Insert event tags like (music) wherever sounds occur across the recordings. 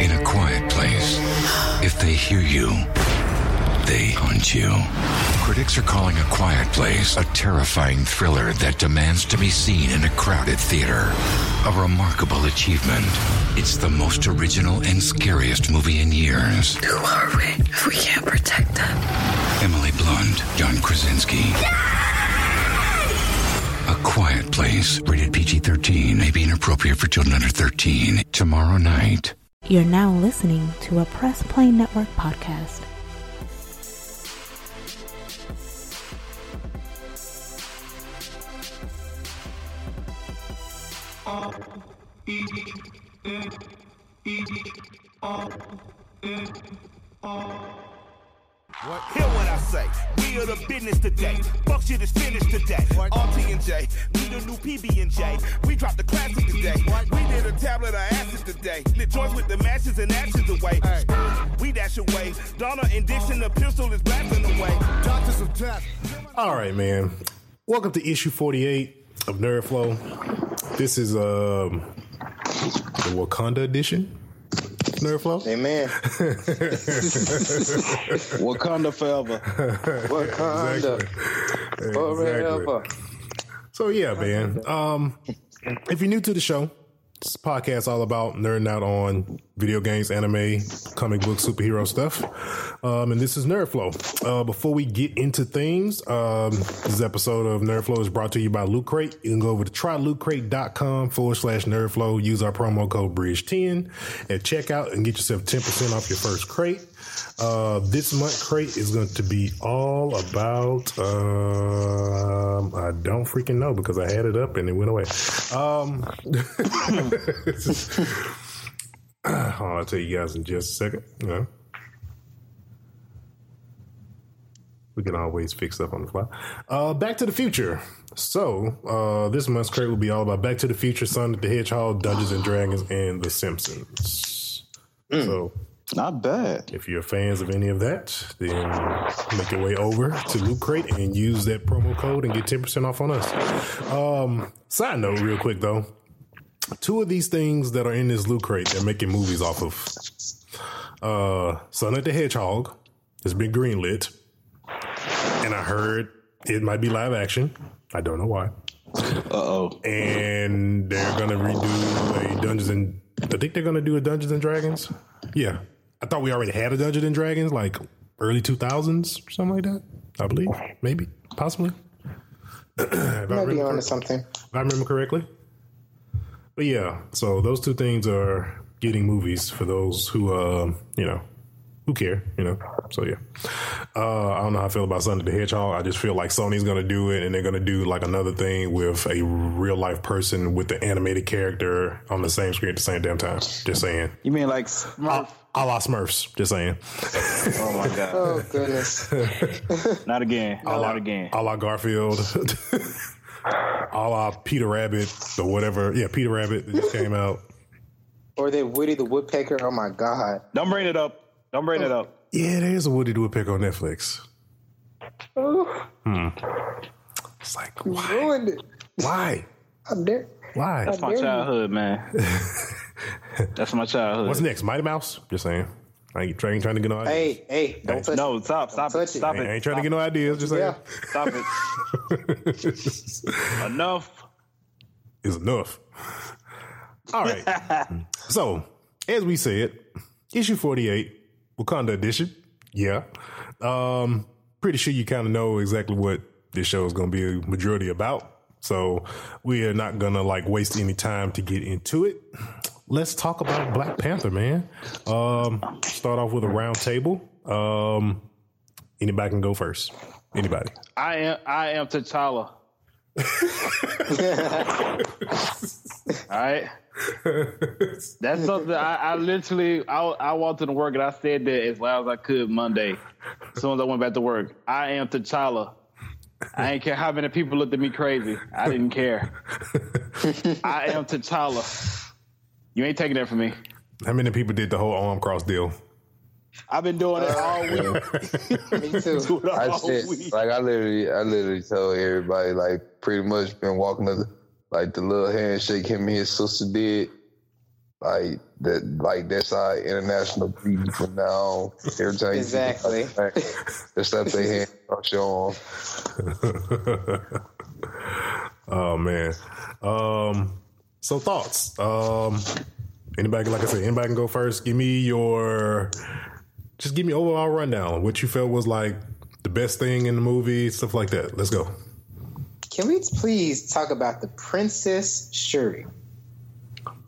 in a quiet place. If they hear you, they hunt you. Critics are calling A Quiet Place a terrifying thriller that demands to be seen in a crowded theater. A remarkable achievement. It's the most original and scariest movie in years. Who are we if we can't protect them? Emily Blunt, John Krasinski. A Quiet Place, rated PG 13, may be inappropriate for children under 13. Tomorrow night. You're now listening to a Press Play Network podcast. What? Hear what I say. We are the business today. Fuck shit is finished today. RT and J, we the new PB and J. We dropped the classic today. We did a tablet of acid today. Lit joints with the matches and actions away. We dash away. Donna and Dixon, the pistol is blasting away. Doctors of death. All right, man. Welcome to issue 48 of Nerd Flow. This is um the Wakanda edition. Of Nerd Flow. Amen. (laughs) Wakanda forever. Wakanda forever. So yeah, man. Um, if you're new to the show, this podcast all about nerding out on video games, anime, comic book, superhero stuff. Um, and this is Nerd Flow. Uh, before we get into things, um, this episode of Nerd Flow is brought to you by Loot Crate. You can go over to trylootcrate.com forward slash Nerd Flow. Use our promo code Bridge10 at checkout and get yourself 10% off your first crate. Uh, this month crate is going to be all about, um, I don't freaking know because I had it up and it went away. Um, (laughs) I'll tell you guys in just a second. Yeah. We can always fix up on the fly. Uh, Back to the Future. So, uh, this month's crate will be all about Back to the Future, Sonic the Hedgehog, Dungeons and Dragons, and The Simpsons. So, Not bad. if you're fans of any of that, then make your way over to Loot Crate and use that promo code and get 10% off on us. Um, side note, real quick though. Two of these things that are in this Loot Crate, they're making movies off of. Uh, Sonic the Hedgehog has been greenlit. And I heard it might be live action. I don't know why. Uh oh. And they're gonna redo a Dungeons and I think they're gonna do a Dungeons and Dragons. Yeah, I thought we already had a Dungeons and Dragons like early two thousands, something like that. I believe, maybe, possibly. (clears throat) if, I Might be remember, on to something. if I remember correctly. But yeah, so those two things are getting movies for those who, uh, you know, who care, you know. So yeah, uh, I don't know how I feel about Sonic the Hedgehog. I just feel like Sony's gonna do it, and they're gonna do like another thing with a real life person with the animated character on the same screen at the same damn time. Just saying, You mean like a, Smurf? a la Smurfs. Just saying, Oh my god. (laughs) Oh goodness. (laughs) Not again. a la, Not again. a la Garfield, (laughs) a la Peter Rabbit or whatever. Yeah, Peter Rabbit that just came out. or they Woody the Woodpecker. Oh my god. Don't bring it up. Don't bring it up. Yeah, there is a Woody the Woodpecker on Netflix. Oh, It's like why? ruined it. Why? How dare? Why? That's my dare childhood, man. (laughs) That's my childhood. What's next? Mighty Mouse? Just saying. I ain't trying, trying to get no ideas. Hey, hey, don't touch No, stop, stop touch it, it. stop I it. ain't trying to get no ideas. Just saying. Yeah. Stop it. (laughs) Enough. Is enough. All right. (laughs) so, as we said, issue 48, Wakanda edition. Yeah. Um, pretty sure you kind of know exactly what this show is going to be a majority about. So, we are not going to like waste any time to get into it. Let's talk about Black Panther, man. Um, start off with a round table. Um, anybody can go first. Anybody. I am I am T'Challa. (laughs) All right. (laughs) That's something I, I literally I, I walked into work and I said that as loud as I could Monday. As soon as I went back to work, I am T'Challa. I ain't care how many people looked at me crazy. I didn't care. (laughs) I am T'Challa. You ain't taking that from me. How many people did the whole arm cross deal? I've been doing it all week. (laughs) Me too. I all said, week. like, I literally, I literally told everybody, like, pretty much been walking the, like, the little handshake him and his sister did. Like, that like that's our international greeting from now on. Every time you see Exactly. somebody, (laughs) they slap their hand across your arm. Oh man. Um so thoughts. Um anybody like I said, anybody can go first. Give me your just give me overall rundown. What you felt was like the best thing in the movie, stuff like that. Let's go. Can we please talk about the Princess Shuri?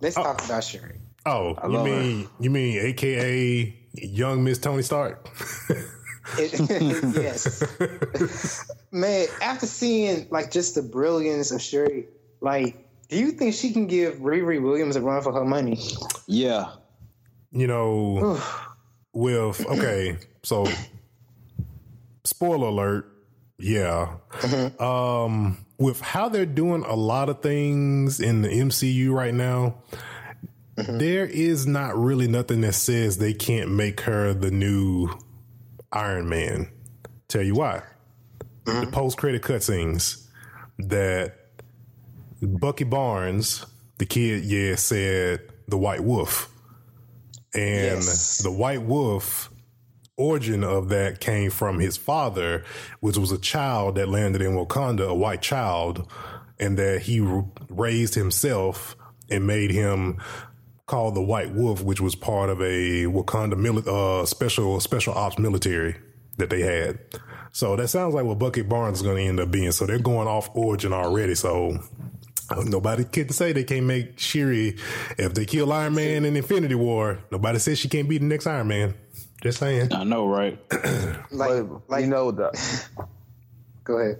Let's oh. talk about Shuri. Oh, you love mean you mean AKA young Miss Tony Stark? (laughs) yes. Man, after seeing like just the brilliance of Shuri, like, do you think she can give Riri Williams a run for her money? Yeah. you know, with okay, so spoiler alert, yeah. Mm-hmm. Um, with how they're doing a lot of things in the MCU right now, mm-hmm. there is not really nothing that says they can't make her the new Iron Man. Tell you why. The mm-hmm. post credit cutscenes that Bucky Barnes, the kid, yeah, said the White Wolf. And Yes. the White Wolf origin of that came from his father, which was a child that landed in Wakanda, a white child, and that he raised himself and made him called the White Wolf, which was part of a Wakanda mili- uh, special special ops military that they had. So that sounds like what Bucky Barnes is going to end up being. So they're going off origin already. So Nobody can say they can't make Shuri if they kill Iron Man in Infinity War. Nobody says she can't be the next Iron Man. Just saying. I know, right? (clears throat) Like, But like, you know the (laughs) go ahead.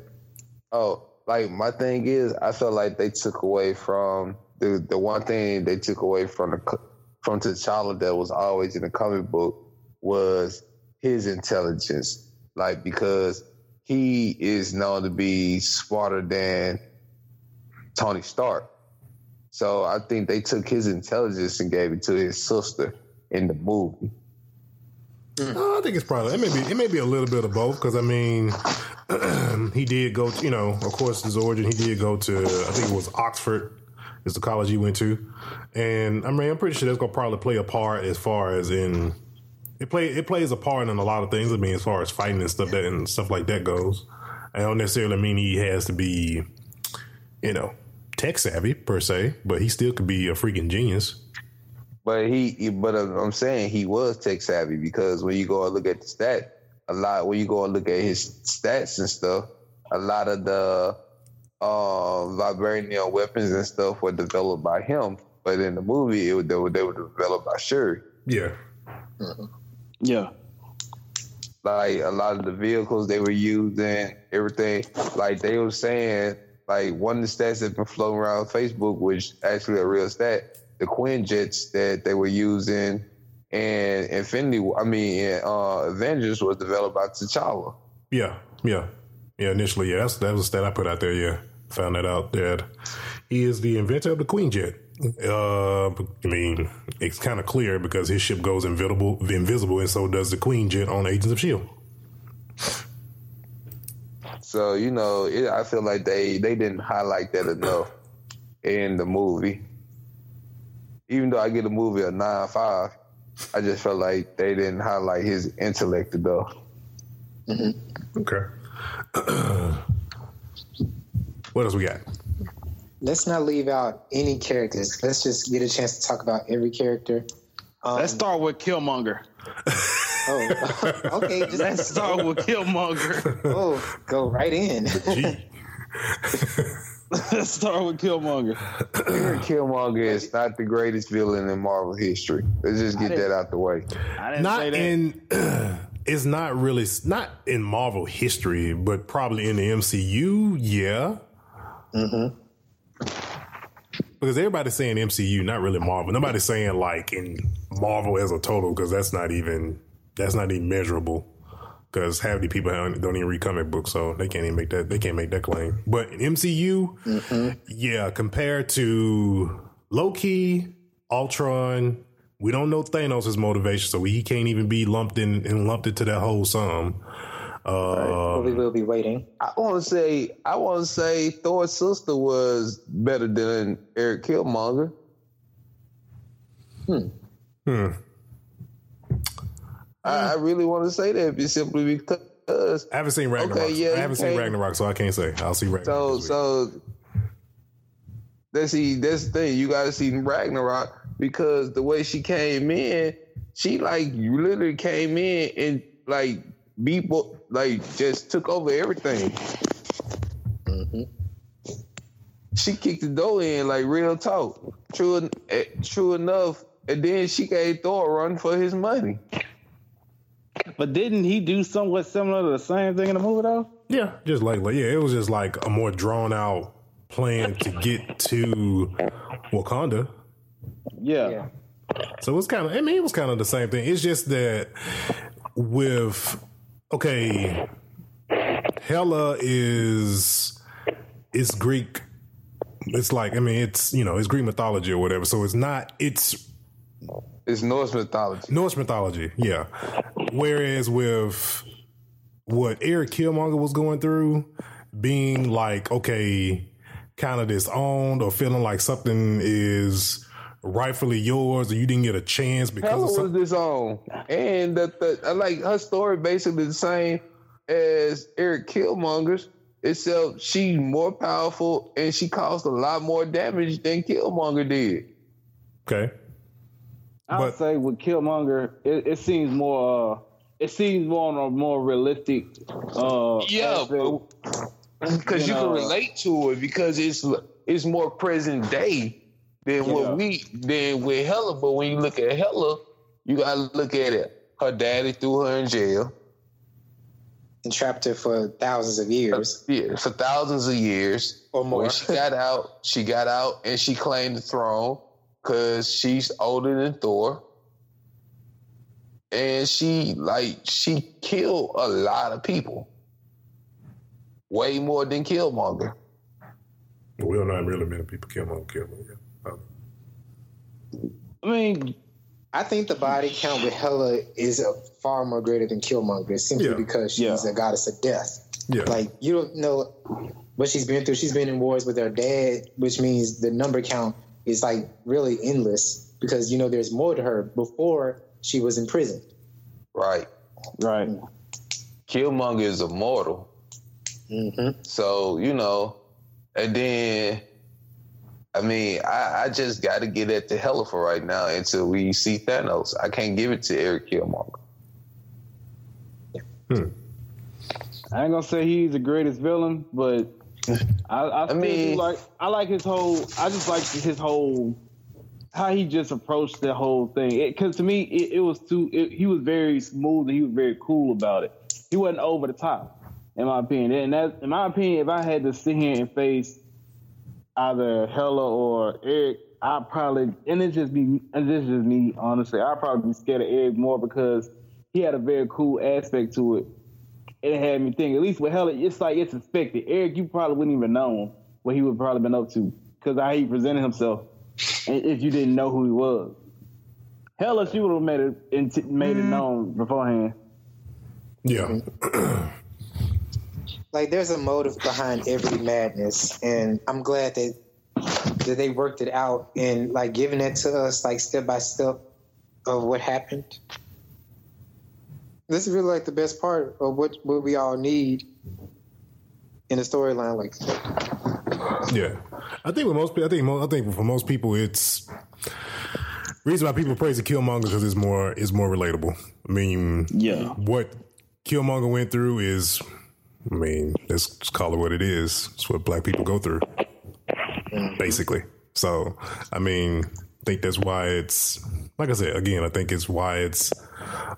Oh, like my thing is, I felt like they took away from the the one thing they took away from the from T'Challa that was always in the comic book was his intelligence. Like because he is known to be smarter than Tony Stark. So I think they took his intelligence and gave it to his sister in the movie. Uh, I think it's probably it may be it may be a little bit of both because I mean (clears throat) he did go to, you know of course his origin he did go to I think it was Oxford is the college he went to. And I mean I'm pretty sure that's gonna probably play a part as far as in it play it plays a part in a lot of things I mean as far as fighting and stuff that and stuff like that goes. I don't necessarily mean he has to be you know tech savvy per se but he still could be a freaking genius But he, he- but uh, I'm saying he was tech savvy because when you go and look at the stat, a lot when you go and look at his stats and stuff, a lot of the uh, vibranium weapons and stuff were developed by him. But in the movie, it, they were they were developed by Shuri. yeah Yeah. Like a lot of the vehicles they were using, everything. Like they were saying, like one of the stats that's been floating around Facebook, which actually a real stat, the Quinjets that they were using and Infinity, I mean, uh, Avengers was developed by T'Challa. Yeah, yeah, yeah. Initially, yeah, that's that was a stat I put out there. Yeah, found that out that he is the inventor of the Quinjet. Uh, I mean, it's kind of clear because his ship goes invisible, invisible, and so does the Quinjet on Agents of Shield. So you know, it, I feel like they they didn't highlight that enough in the movie. Even though I get a movie a nine five, I just felt like they didn't highlight his intellect enough. Okay. (clears throat) what else we got? Let's not leave out any characters. Let's just get a chance to talk about every character. Um, Let's start with Killmonger. oh, (laughs) okay. Just, Let's (laughs) start with Killmonger. oh, go right in. (laughs) Gee, Let's (laughs) start with Killmonger. Killmonger is not the greatest villain in Marvel history. Let's just get that out the way. I didn't not say that. in. (clears throat) it's not really not in Marvel history, but probably in the MCU. Yeah. Mm-hmm. Because everybody's saying MCU, not really Marvel. Nobody's saying like in Marvel as a total, because that's not even that's not even measurable. Because half the people don't don't even read comic books, so they can't even make that they can't make that claim. But in MCU, yeah, compared to Loki, Ultron, we don't know Thanos' motivation, so he can't even be lumped in and lumped into that whole sum. Uh, we will be waiting. I want to say I want to say Thor's sister was better than Eric Killmonger. Hmm. I, I really want to say that be simply because I haven't seen Ragnarok. Okay, yeah, I haven't seen. Ragnarok, so I can't say. I'll see Ragnarok. So so that's the that's the thing. You got to see Ragnarok because the way she came in, she like you literally came in and like people like just took over everything. Mm-hmm. She kicked the door in like real talk. True, eh, true enough. And then she gave Thor a run for his money. But didn't he do somewhat similar to the same thing in the movie though? yeah, just like, like yeah, it was just like a more drawn out plan to get to Wakanda. Yeah. Yeah. So it's kind of, I mean, it was kind of the same thing. It's just that with, okay, Hela is, it's Greek. It's like, I mean, it's, you know, it's Greek mythology or whatever. So it's not, it's It's Norse mythology. Norse mythology. Yeah. Whereas with what Eric Killmonger was going through, being like, okay, kind of disowned or feeling like something is rightfully yours or you didn't get a chance because Hela of something. this on, and the, the uh, like her story basically the same as Eric Killmonger's, except she's more powerful and she caused a lot more damage than Killmonger did. Okay. I But- would say with Killmonger, it, it seems more. Uh, it seems more on a more realistic. Uh, Yeah. Because you, You can relate to it because it's it's more present day than Yeah. what we than with Hela. But when you look at Hela, you gotta look at it. Her daddy threw her in jail. And trapped her for thousands of years. Yeah, for thousands of years Or more. When she got out, she got out and she claimed the throne because she's older than Thor. And she like she killed a lot of people. Way more than Killmonger. We don't know how really many people Killmonger, Killmonger. I mean, I think the body count with Hela is a far more greater than Killmonger simply Yeah. because she's Yeah. a goddess of death. Yeah. Like you don't know what she's been through. She's been in wars with her dad, which means the number count is like really endless because you know there's more to her before she was in prison. Right. right. Killmonger is immortal. Mm-hmm. So, you know, and then I mean, I, I just got to get at the hella for right now until we see Thanos. I can't give it to Eric Killmonger. I ain't gonna say he's the greatest villain, but I, I, still mean- do like I like his whole. I just like his whole how he just approached the whole thing. Because to me, it, it was too. It, he was very smooth and he was very cool about it. He wasn't over the top, in my opinion. And that, in my opinion, if I had to sit here and face either Hela or Eric, I'd probably and it's just me. And this is just me, honestly. I'd probably be scared of Eric more because he had a very cool aspect to it it had me think. At least with Hela, it's like it's expected. Eric, you probably wouldn't even know what he would probably been up to because how he presented himself, if you didn't know who he was. Hela, she would have made it int- made it mm. known beforehand. yeah. (clears throat) Like there's a motive behind every madness, and I'm glad that that they worked it out and like giving it to us like step by step of what happened. This is really like the best part of what what we all need in a storyline like that. Yeah, I think with most, people, I think mo- I think for most people, it's reason why people praise the Killmonger because it's more it's more relatable. I mean, Yeah. what Killmonger went through is, I mean, let's just call it what it is. It's what black people go through, mm-hmm. basically. So, I mean, I think that's why it's like I said again. I think it's why it's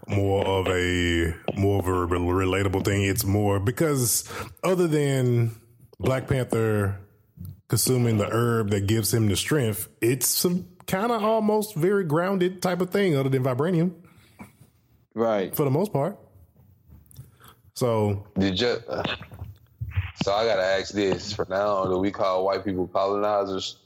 more of a more of a relatable thing. It's more because other than Black Panther consuming the herb that gives him the strength, it's some kind of almost very grounded type of thing, other than vibranium Right. for the most part. So Did you? uh, so I gotta ask this: For now, do we call white people colonizers?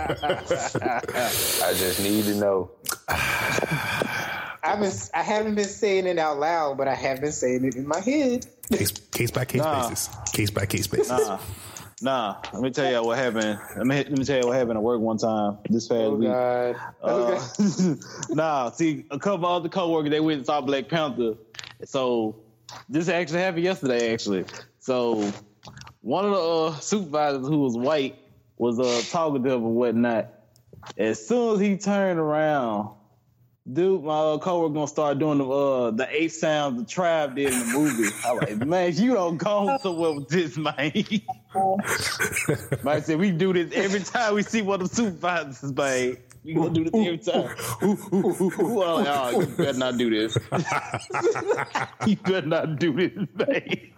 I just need to know. I've been I haven't been saying it out loud, but I have been saying it in my head. case case by case Nah. basis, case by case basis. Nah. Nah, let me tell you what happened. Let me let me tell you what happened at work one time this past Oh week. God. Uh, (laughs) nah, see, a couple of other coworkers they went and saw Black Panther. So this actually happened yesterday, actually. So one of the uh, supervisors who was white was uh, talking to him and whatnot. As soon as he turned around, dude, my uh, coworker gonna start doing the uh, the eight sounds the tribe did in the movie. I was like, (laughs) man, you don't go somewhere with this, man. (laughs) Mike said we do this every time we see one of the supervisors, man. We gonna do this every time. I'm like, oh, you better not do this. (laughs) you better not do this, man.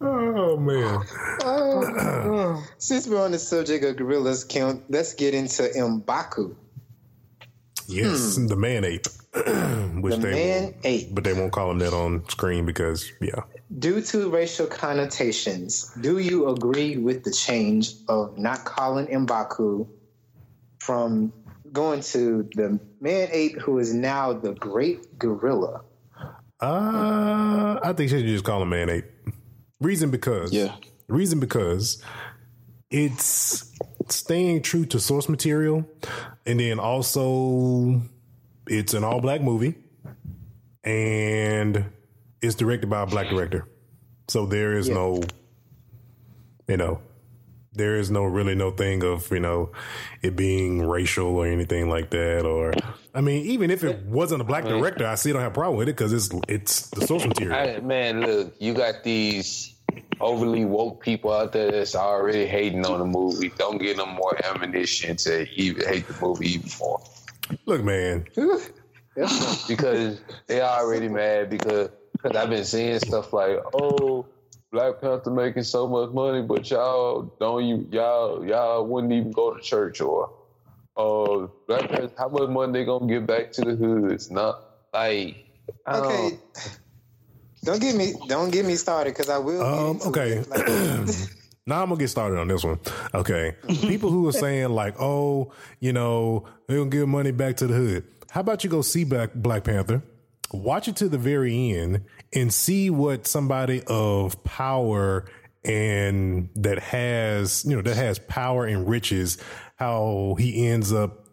Oh man. (clears throat) Since we're on the subject of gorillas, can let's get into Mbaku. Yes, the man ape. (clears throat) Which The they man ape. but they won't call him that on screen because yeah. Due to racial connotations, do you agree with the change of not calling Mbaku from going to the man ape who is now the great gorilla? Uh, I think they should just call him man ape. Reason because Yeah. Reason because it's staying true to source material, and then also it's an all black movie, and it's directed by a black director. So there is Yeah. no, you know, there is no really no thing of you know it being racial or anything like that. Or I mean, even if it wasn't a black director, I still don't have a problem with it because it's it's the social material. I, man, look, you got these overly woke people out there that's already hating on the movie. Don't give them more ammunition to even hate the movie even more Look, man, (laughs) because they already mad because cause I've been seeing stuff like, oh, Black Panther making so much money, but y'all don't you y'all y'all wouldn't even go to church or oh Black Panther, how much money they gonna give back to the hood? It's Not like I don't- Okay. Don't get me don't get me started because I will. Um, okay. Now I'm gonna get started on this one. Okay, people who are saying like, "Oh, you know, they're gonna give money back to the hood." How about you go see Black Black Panther, watch it to the very end, and see what somebody of power and that has you know that has power and riches, how he ends up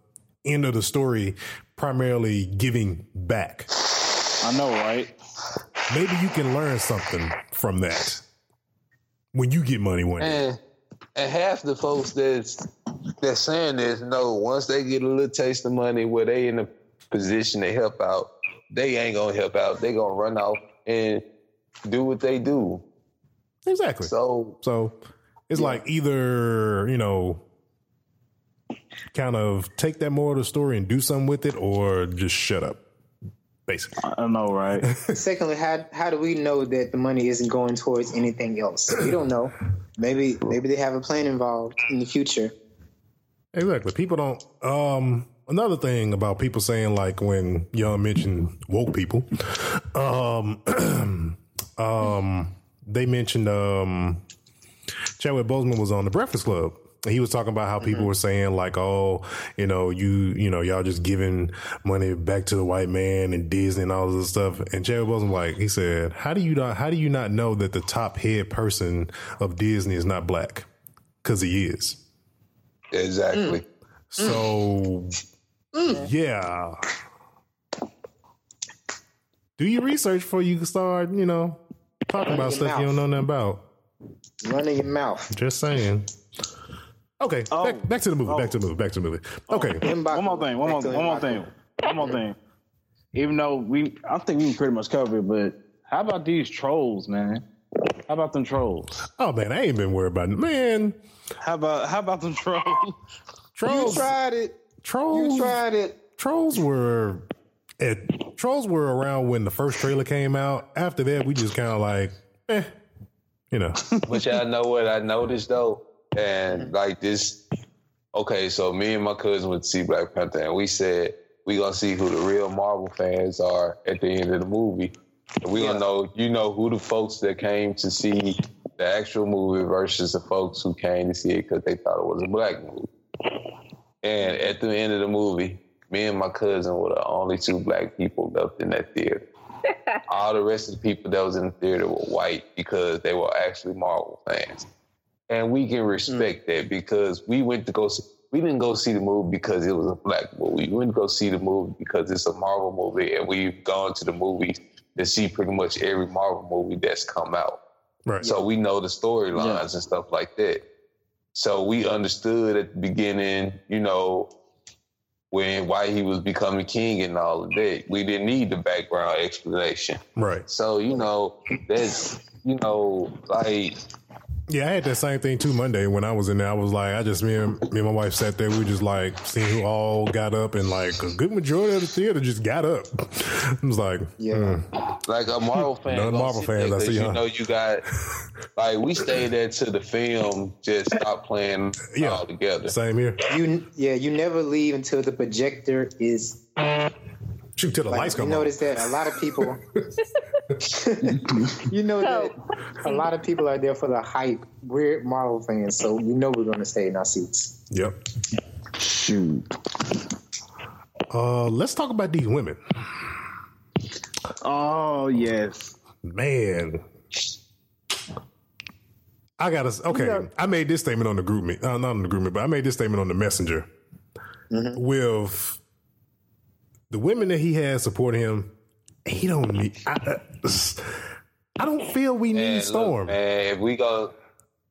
end of the story primarily giving back. I know, right? Maybe you can learn something from that when you get money one day. And and half the folks that's that's saying this know once they get a little taste of money where they in a position to help out, they ain't gonna help out. They gonna run off and do what they do. Exactly. So So it's like either, you know, kind of take that moral of the story and do something with it or just shut up. Basically. I know, right? (laughs) Secondly, how how do we know that the money isn't going towards anything else? We don't know. Maybe maybe they have a plan involved in the future. Exactly. People don't um another thing about people saying like when y'all mentioned woke people, um (clears throat) um they mentioned um Chadwick Boseman was on the Breakfast Club. And He was talking about how people mm-hmm. were saying like, oh, you know, you, you know, y'all just giving money back to the white man and Disney and all this stuff. And Chadwick Boseman like, he said, how do you not, how do you not know that the top head person of Disney is not black? Cause he is. exactly. Mm. So, mm. Mm. yeah. Do your research before you start, you know, talking about your stuff you don't know nothing about. Running your mouth. Just saying. Okay, Oh. back, back to the movie. Back to the movie. Back to the movie. Okay. Mbaku. One more thing. One more. Back One more thing. One more thing. Even though we, I think we pretty much covered it, but how about these trolls, man? How about them trolls? Oh man, I ain't been worried about it. Man, How about how about them trolls? trolls You trolls. tried it. trolls. You tried it. Trolls were. At, trolls were around when the first trailer came out. After that, we just kind of like, eh, you know. But y'all know what I noticed though? And mm-hmm. like this okay, so me and my cousin went to see Black Panther and we said we gonna see who the real Marvel fans are at the end of the movie. And we gonna know you know who the folks that came to see the actual movie versus the folks who came to see it because they thought it was a black movie. And mm-hmm. at the end of the movie, me and my cousin were the only two black people left in that theater. (laughs) All the rest of the people that was in the theater were white because they were actually Marvel fans. And we can mm. respect that because we went to go. See, we didn't go see the movie because it was a black movie. We went to go see the movie because it's a Marvel movie, and we've gone to the movies to see pretty much every Marvel movie that's come out. Right. So we know the storylines Yeah. and stuff like that. So we understood at the beginning, you know, when why he was becoming king and all of that. We didn't need the background explanation. Right. So you know, that's you know, like Yeah, I had that same thing too Monday when I was in there. I was like, I just me and me and my wife sat there. We were just like seeing who all got up, and like a good majority of the theater just got up. (laughs) I was like, Yeah. hmm. like a Marvel fan. None gonna Marvel sit there fans I 'cause see, You huh? know, you got like we stayed there till the film just stopped playing (laughs) Yeah. all together. same here. You yeah, you never leave until the projector is Shoot till the lights like, you come on. notice that a lot of people (laughs) (laughs) you know that a lot of people are there for the hype. We're Marvel fans, so you know we're gonna stay in our seats. Yep. Shoot. Uh, let's talk about these women. Oh yes. Man. I gotta okay. I made this statement on the GroupMe, uh, not on the GroupMe, but I made this statement on the messenger with the women that he has supporting him. He don't need. I, uh, I don't feel we need And look, Storm. man, if we go,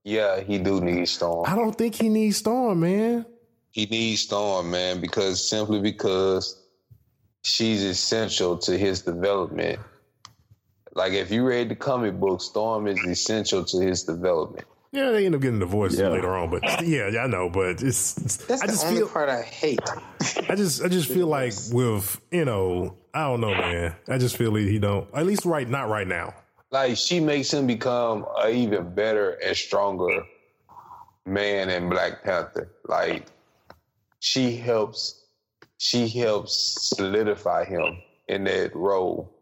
yeah, he do need Storm. I don't think he needs Storm, man. He needs Storm, man, because simply because she's essential to his development. Like if you read the comic book, Storm is essential to his development. Yeah, they end up getting divorced Yeah. later on, but yeah, yeah, I know. But it's, it's That's I the just only feel part I hate. I just I just (laughs) feel like with you know I don't know, man. I just feel he don't at least right not right now. Like she makes him become an even better and stronger man in Black Panther. Like she helps she helps solidify him in that role.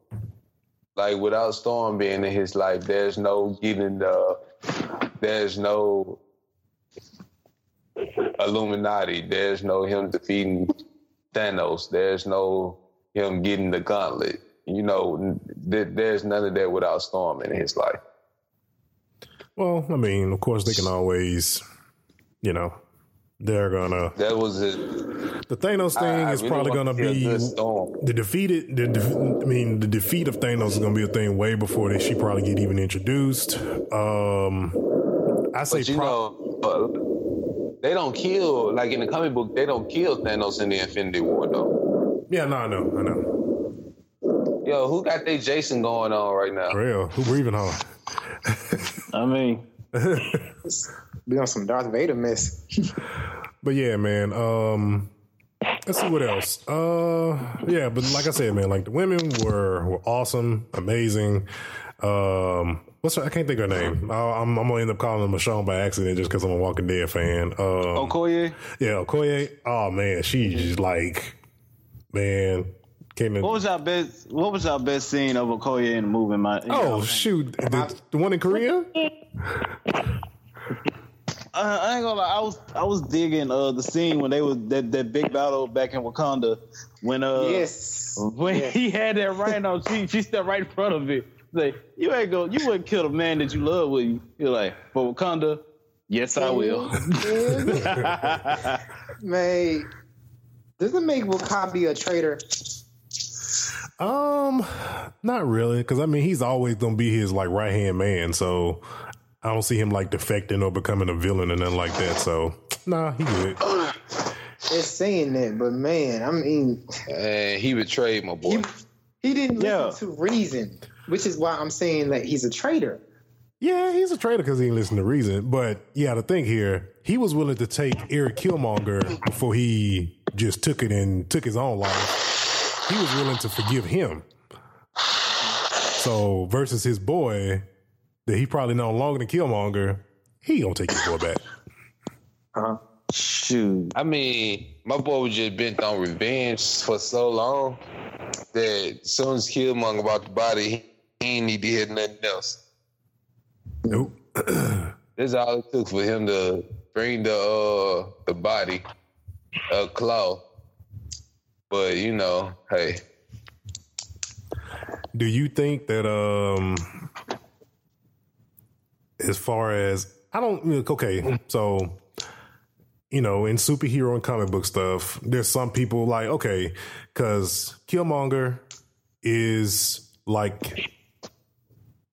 Like without Storm being in his life, there's no getting the there's no Illuminati. There's no him defeating Thanos. There's no him getting the gauntlet. You know, th- there's none of that without Storm in his life. Well, I mean, of course they can always, you know, they're gonna That was it. the Thanos thing I- I is really probably gonna to be Storm. the defeated. The def, I mean, the defeat of Thanos is gonna be a thing way before they she probably get even introduced. Um, I say But you pro- know, uh, they don't kill like in the comic book. They don't kill Thanos in the Infinity War though. Yeah, no, I know, I know. Yo, who got their Jason going on right now? For real, who breathing hard? I mean, (laughs) Be on some Darth Vader mess. But yeah, man. Um, let's see what else. Uh, yeah, but like I said, man, like the women were were awesome, amazing. Um, what's her, I can't think of her name. I, I'm, I'm gonna end up calling her Michonne by accident just because I'm a Walking Dead fan. Um, Okoye. yeah, Okoye. Oh man, she's like, man, came in. What was our best? What was our best scene of Okoye in the movie? My Oh shoot, the, the one in Korea. I, I ain't gonna lie. I was I was digging uh the scene when they was that, that big battle back in Wakanda when uh yes. when Yes. he had that rhino she she stepped right in front of it. Like you ain't go you wouldn't kill the man that you love, will you? You're like for Wakanda. Yes, I will. (laughs) May does it make W'Kabi a traitor? Um, not really, because I mean he's always gonna be his like right hand man. So I don't see him like defecting or becoming a villain or nothing like that. So nah, he good. They're saying that, but man, I mean, And he betrayed my boy. he, he didn't Yeah. listen to reason, which is why I'm saying that he's a traitor. Yeah, he's a traitor because he didn't listen to reason. But yeah, the thing here, he was willing to take Eric Killmonger before he just took it and took his own life. He was willing to forgive him. So versus his boy that he probably known longer than Killmonger, he gonna take his boy back. Uh-huh. Shoot. I mean, my boy was just bent on revenge for so long that as soon as Killmonger about the body, he ain't need to hear nothing else. Nope. (clears throat) That's all it took for him to bring the uh the body, uh Claw. But you know, hey, Do you think that um as far as I don't. Okay, so you know, in superhero and comic book stuff, there's some people like okay, because Killmonger is like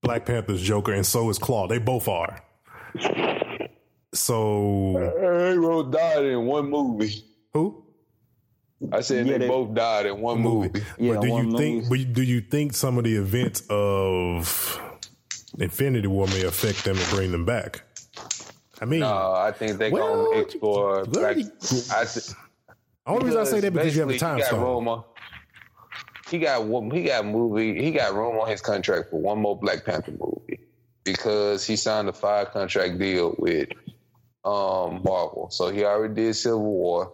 Black Panther's Joker, and so is Claw. They both are. So both died in one movie. Who? I said Yeah, they, they- both died in one movie. Yeah, but do you one think? movie. But do you think some of the events of Infinity War may affect them and bring them back? I mean, No, I think they Well, gonna explore. well, Black, you- I th- only reason I say that because you have a time he got stone. room He got one- he got movie. He got room on his contract for one more Black Panther movie because he signed a five contract deal with um Marvel. So he already did Civil War.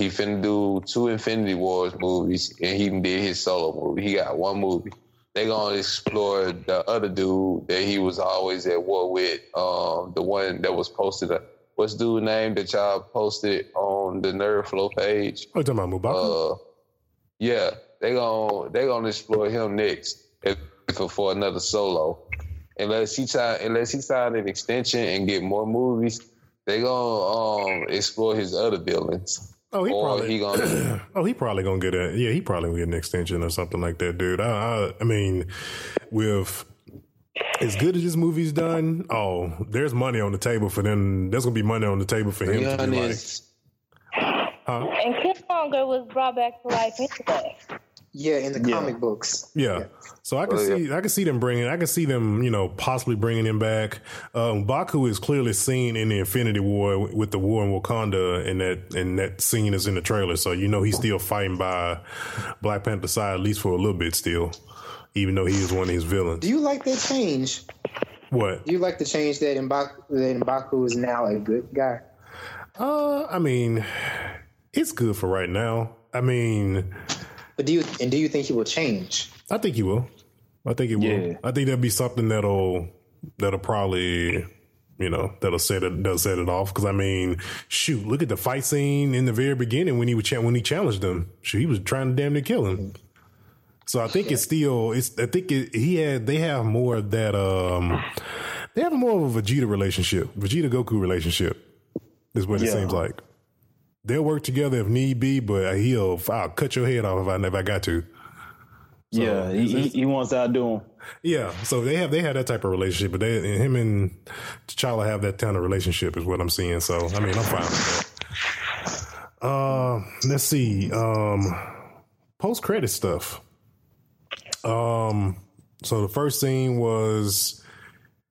He finna do two Infinity Wars movies, and he did his solo movie. He got one movie. They gonna explore the other dude that he was always at war with. Um, the one that was posted. Up. What's dude name that y'all posted on the Nerd Flow page? Oh, talking about Mbaku? Uh, yeah, they gonna they gonna explore him next if, for, for another solo. Unless he try, unless he sign an extension and get more movies, they gonna um explore his other villains. Oh, he or probably. he gonna (clears throat) (clears throat) oh, he probably gonna get a. Yeah, he probably gonna get an extension or something like that, dude. I, I, I mean, with as good as this movie's done, oh, there's money on the table for them. There's gonna be money on the table for him to be like, huh? And Killmonger was brought back to life anyway. Yeah, in the Yeah. comic books. Yeah. So I can Oh, yeah. see, I can see them bringing, I can see them, you know, possibly bringing him back. Um, Mbaku is clearly seen in the Infinity War with the war in Wakanda, and that and that scene is in the trailer. So you know he's still fighting by Black Panther side at least for a little bit still, even though he is one of his villains. Do you like that change? What? Do you like the change that Mbaku, that Mbaku is now a good guy? Uh, I mean, it's good for right now. I mean, But do you and do you think he will change? I think he will. I think he will. Yeah. I think that'll be something that'll that'll probably you know that'll set it that'll set it off. Because I mean, shoot, look at the fight scene in the very beginning when he was cha- when he challenged him. Shoot, he was trying to damn near kill him. So I think it's still it's. I think it, he had they have more of that. Um, they have more of a Vegeta relationship, Vegeta Goku relationship. Is what it seems like. They'll work together if need be, but he'll I'll cut your head off if I if I got to. So, yeah, he, he, he wants to outdo him. Yeah, so they have they have that type of relationship, but they and him and T'Challa have that kind of relationship is what I'm seeing. So I mean, I'm fine with that. Uh, let's see. Um, post credit stuff. Um, so the first scene was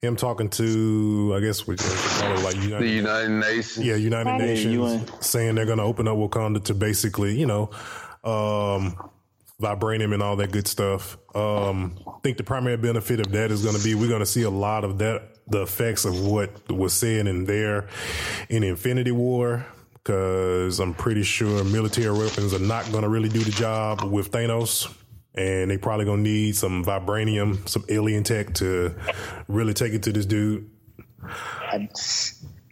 him talking to I guess we we call it like the United, United Nations. yeah United Right. Nations UN. saying they're going to open up Wakanda to basically you know um vibranium and all that good stuff. Um, I think the primary benefit of that is going to be we're going to see a lot of that, the effects of what was said in there in Infinity War, because I'm pretty sure military weapons are not going to really do the job with Thanos. And they probably gonna need some vibranium, some alien tech to really take it to this dude. I,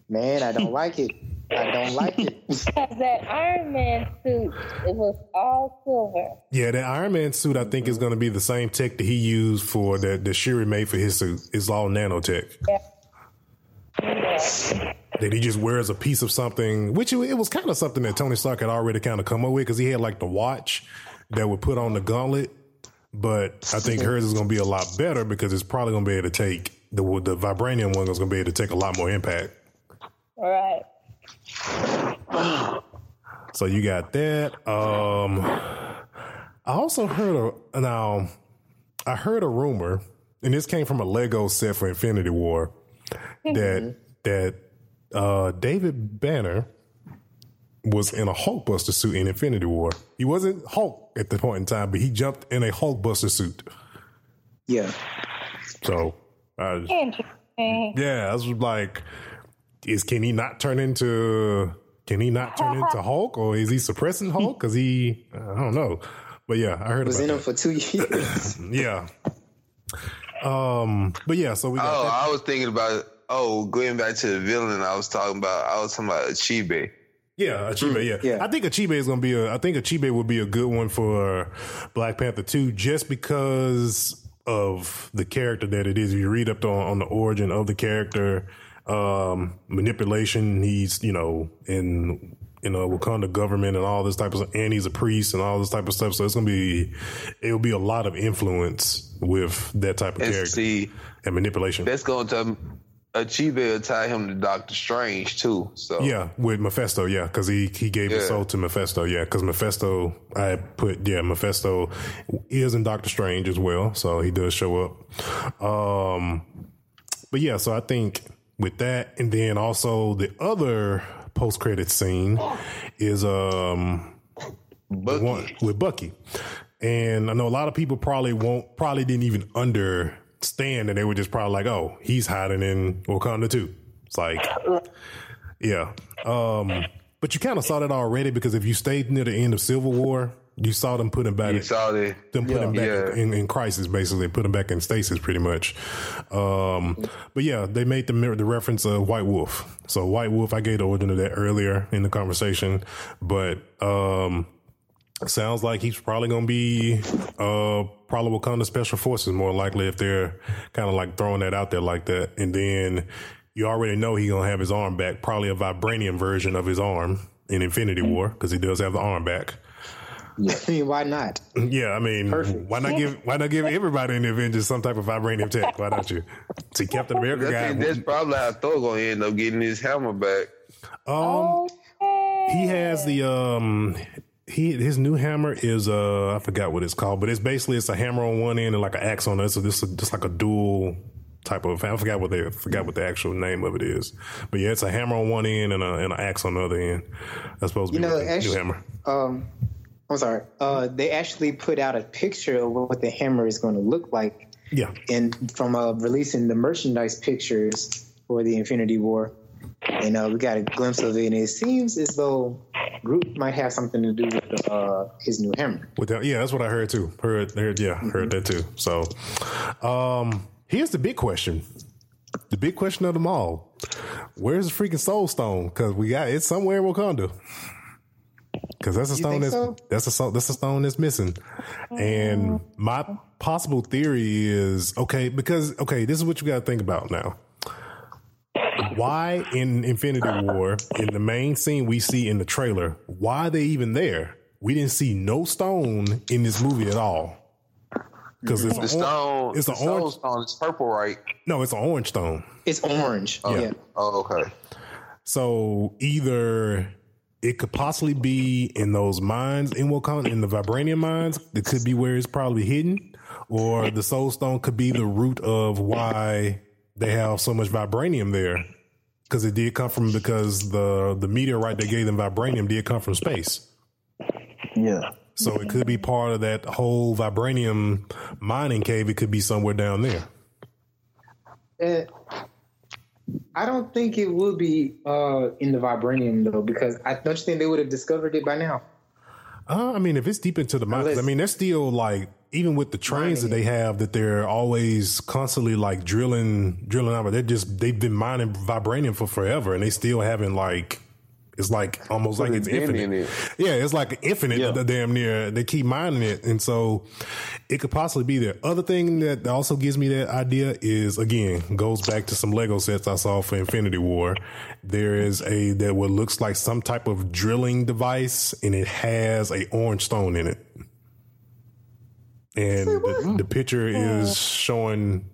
man, I don't like it. I don't like it. (laughs) Because that Iron Man suit, it was all silver. Yeah, that Iron Man suit I think is gonna be the same tech that he used for that that Shuri made for his suit. It's all nanotech. Yeah. that he just wears a piece of something, which it, it was kind of something that Tony Stark had already kind of come up with because he had like the watch that would put on the gauntlet. But I think hers is going to be a lot better because it's probably going to be able to take the the vibranium one is going to be able to take a lot more impact. All right. So you got that. Um, I also heard a now. I heard a rumor, and this came from a Lego set for Infinity War, that that uh, David Banner was in a Hulkbuster suit in Infinity War. He wasn't Hulk at the point in time, but he jumped in a Hulkbuster suit. Yeah. So, I, Interesting. yeah, I was like, is can he not turn into? Can he not turn into (laughs) Hulk, or is he suppressing Hulk? Because he, I don't know. But yeah, I heard Was about in him for two years. (clears throat) Yeah. Um. But yeah, so we got Oh, that. I was thinking about oh, going back to the villain I was talking about. I was talking about Chibe. Yeah, Achebe. Yeah. yeah. I think Achebe is going to be a. I think Achebe would be a good one for Black Panther two, just because of the character that it is. If you read up on, on the origin of the character, um, manipulation. He's you know in you know Wakanda government and all this type of and he's a priest and all this type of stuff. So it's gonna be it'll be a lot of influence with that type of character see, and manipulation. that's going to Achebe. Tie him to Doctor Strange too. So Yeah, with Mephisto, yeah, because he he gave his soul to Mephisto, yeah, because Mephisto, I put, yeah, Mephisto is in Doctor Strange as well, so he does show up. Um, but yeah, so I think with that, and then also the other post credit scene is um Bucky. with Bucky, and I know a lot of people probably won't, probably didn't even understand, and they were just probably like, oh, he's hiding in Wakanda too. It's like, yeah. Um, but you kind of saw that already because if you stayed near the end of Civil War, you saw them put him back. You saw that. them put him back Yeah. in, in crisis, basically put him back in stasis, pretty much. Um, but yeah, they made the the reference of White Wolf. So White Wolf, I gave the origin of that earlier in the conversation, but um, sounds like he's probably going to be uh, probably Wakanda Special Forces more likely if they're kind of like throwing that out there like that, and then you already know he's gonna have his arm back, probably a vibranium version of his arm in Infinity War because he does have the arm back. I mean, why not? (laughs) Yeah, I mean, Perfect. why not give why not give everybody in the Avengers some type of vibranium tech? Why don't you? See, Captain (laughs) America I think guy, that's probably how Thor gonna end up getting his hammer back. um, he has the um, he his new hammer is uh, I forgot what it's called, but it's basically it's a hammer on one end and like an axe on the other. So this is just like a dual type of. I forgot what they I forgot what the actual name of it is, but yeah, it's a hammer on one end and a and an axe on the other end. That's supposed to You be know, the new hammer. um, I'm sorry. Uh, they actually put out a picture of what the hammer is going to look like, Yeah, and from uh, releasing the merchandise pictures for the Infinity War, and uh, we got a glimpse of it, and it seems as though Groot might have something to do with uh, his new hammer. With that, yeah, that's what I heard too. Heard, heard, yeah, heard that too. So, um, here's the big question: the big question of them all: Where's the freaking Soul Stone? Because we got it's somewhere in Wakanda. Because that's a You stone that's so? that's a that's a stone that's missing. And my possible theory is okay because okay, this is what you got to think about now. Why in Infinity War, in the main scene we see in the trailer, why are they even there? We didn't see no stone in this movie at all. Because it's The a stone, it's the an orange. stone is purple, right? No, it's an orange stone. It's orange. Oh, yeah. Oh, okay. So either it could possibly be in those mines in Wakanda, in the vibranium mines. It could be where it's probably hidden, or the Soul Stone could be the root of why they have so much vibranium there. Because it did come from because the the meteorite that gave them vibranium did come from space. Yeah. So it could be part of that whole vibranium mining cave. It could be somewhere down there. Uh, I don't think it would be uh, in the vibranium though, because I don't you think they would have discovered it by now. Uh, I mean, if it's deep into the mines, I mean, they're still like even with the trains that they have that they're always constantly like drilling, drilling out. But they're just they've been mining vibranium for forever, and they still haven't like it's like almost like it's infinite. in it. Yeah, it's like infinite. Yeah. The damn near they keep mining it, and so it could possibly be there. Other thing that also gives me that idea is again goes back to some Lego sets I saw for Infinity War. There is a that what looks like some type of drilling device, and it has a orange stone in it. And the, the picture is showing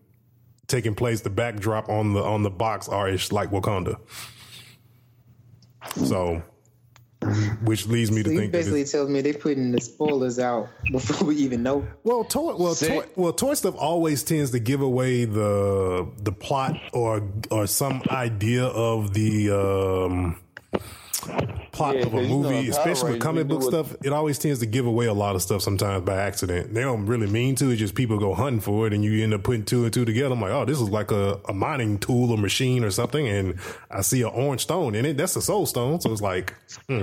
taking place. The backdrop on the on the box are is like Wakanda. So, which leads me So to you think that basically tells me they're putting the spoilers out before (laughs) we even know. well, toy, well, toy, well, toy stuff always tends to give away the the plot or or some idea of the um, plot Yeah, of a 'cause you know, movie, especially with comic we do book what- stuff. It always tends to give away a lot of stuff sometimes by accident. They don't really mean to. It's just people go hunting for it, and you end up putting two and two together. I'm like, oh, this is like a, a mining tool or machine or something, and I see an orange stone in it. That's a soul stone. So it's like, hmm.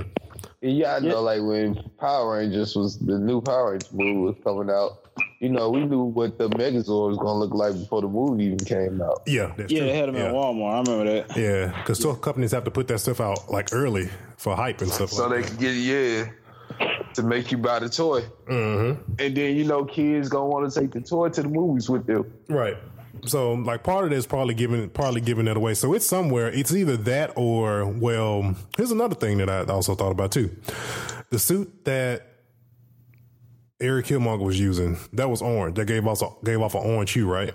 Yeah, I know. Like when Power Rangers was the new Power Rangers movie was coming out, you know, we knew what the Megazord was going to look like before the movie even came out. yeah, that's Yeah, true. they had them yeah. at Walmart. I remember that. Yeah, because toy companies have to put that stuff out like early for hype and stuff. So like they that. could get yeah to make you buy the toy, Mm-hmm. and then you know kids gonna want to take the toy to the movies with them. Right. so like part of it is probably giving partly giving it away. So it's somewhere. It's either that or well. Here's another thing that I also thought about too. The suit that Eric Killmonger was using that was orange. That gave off gave off an orange hue, right?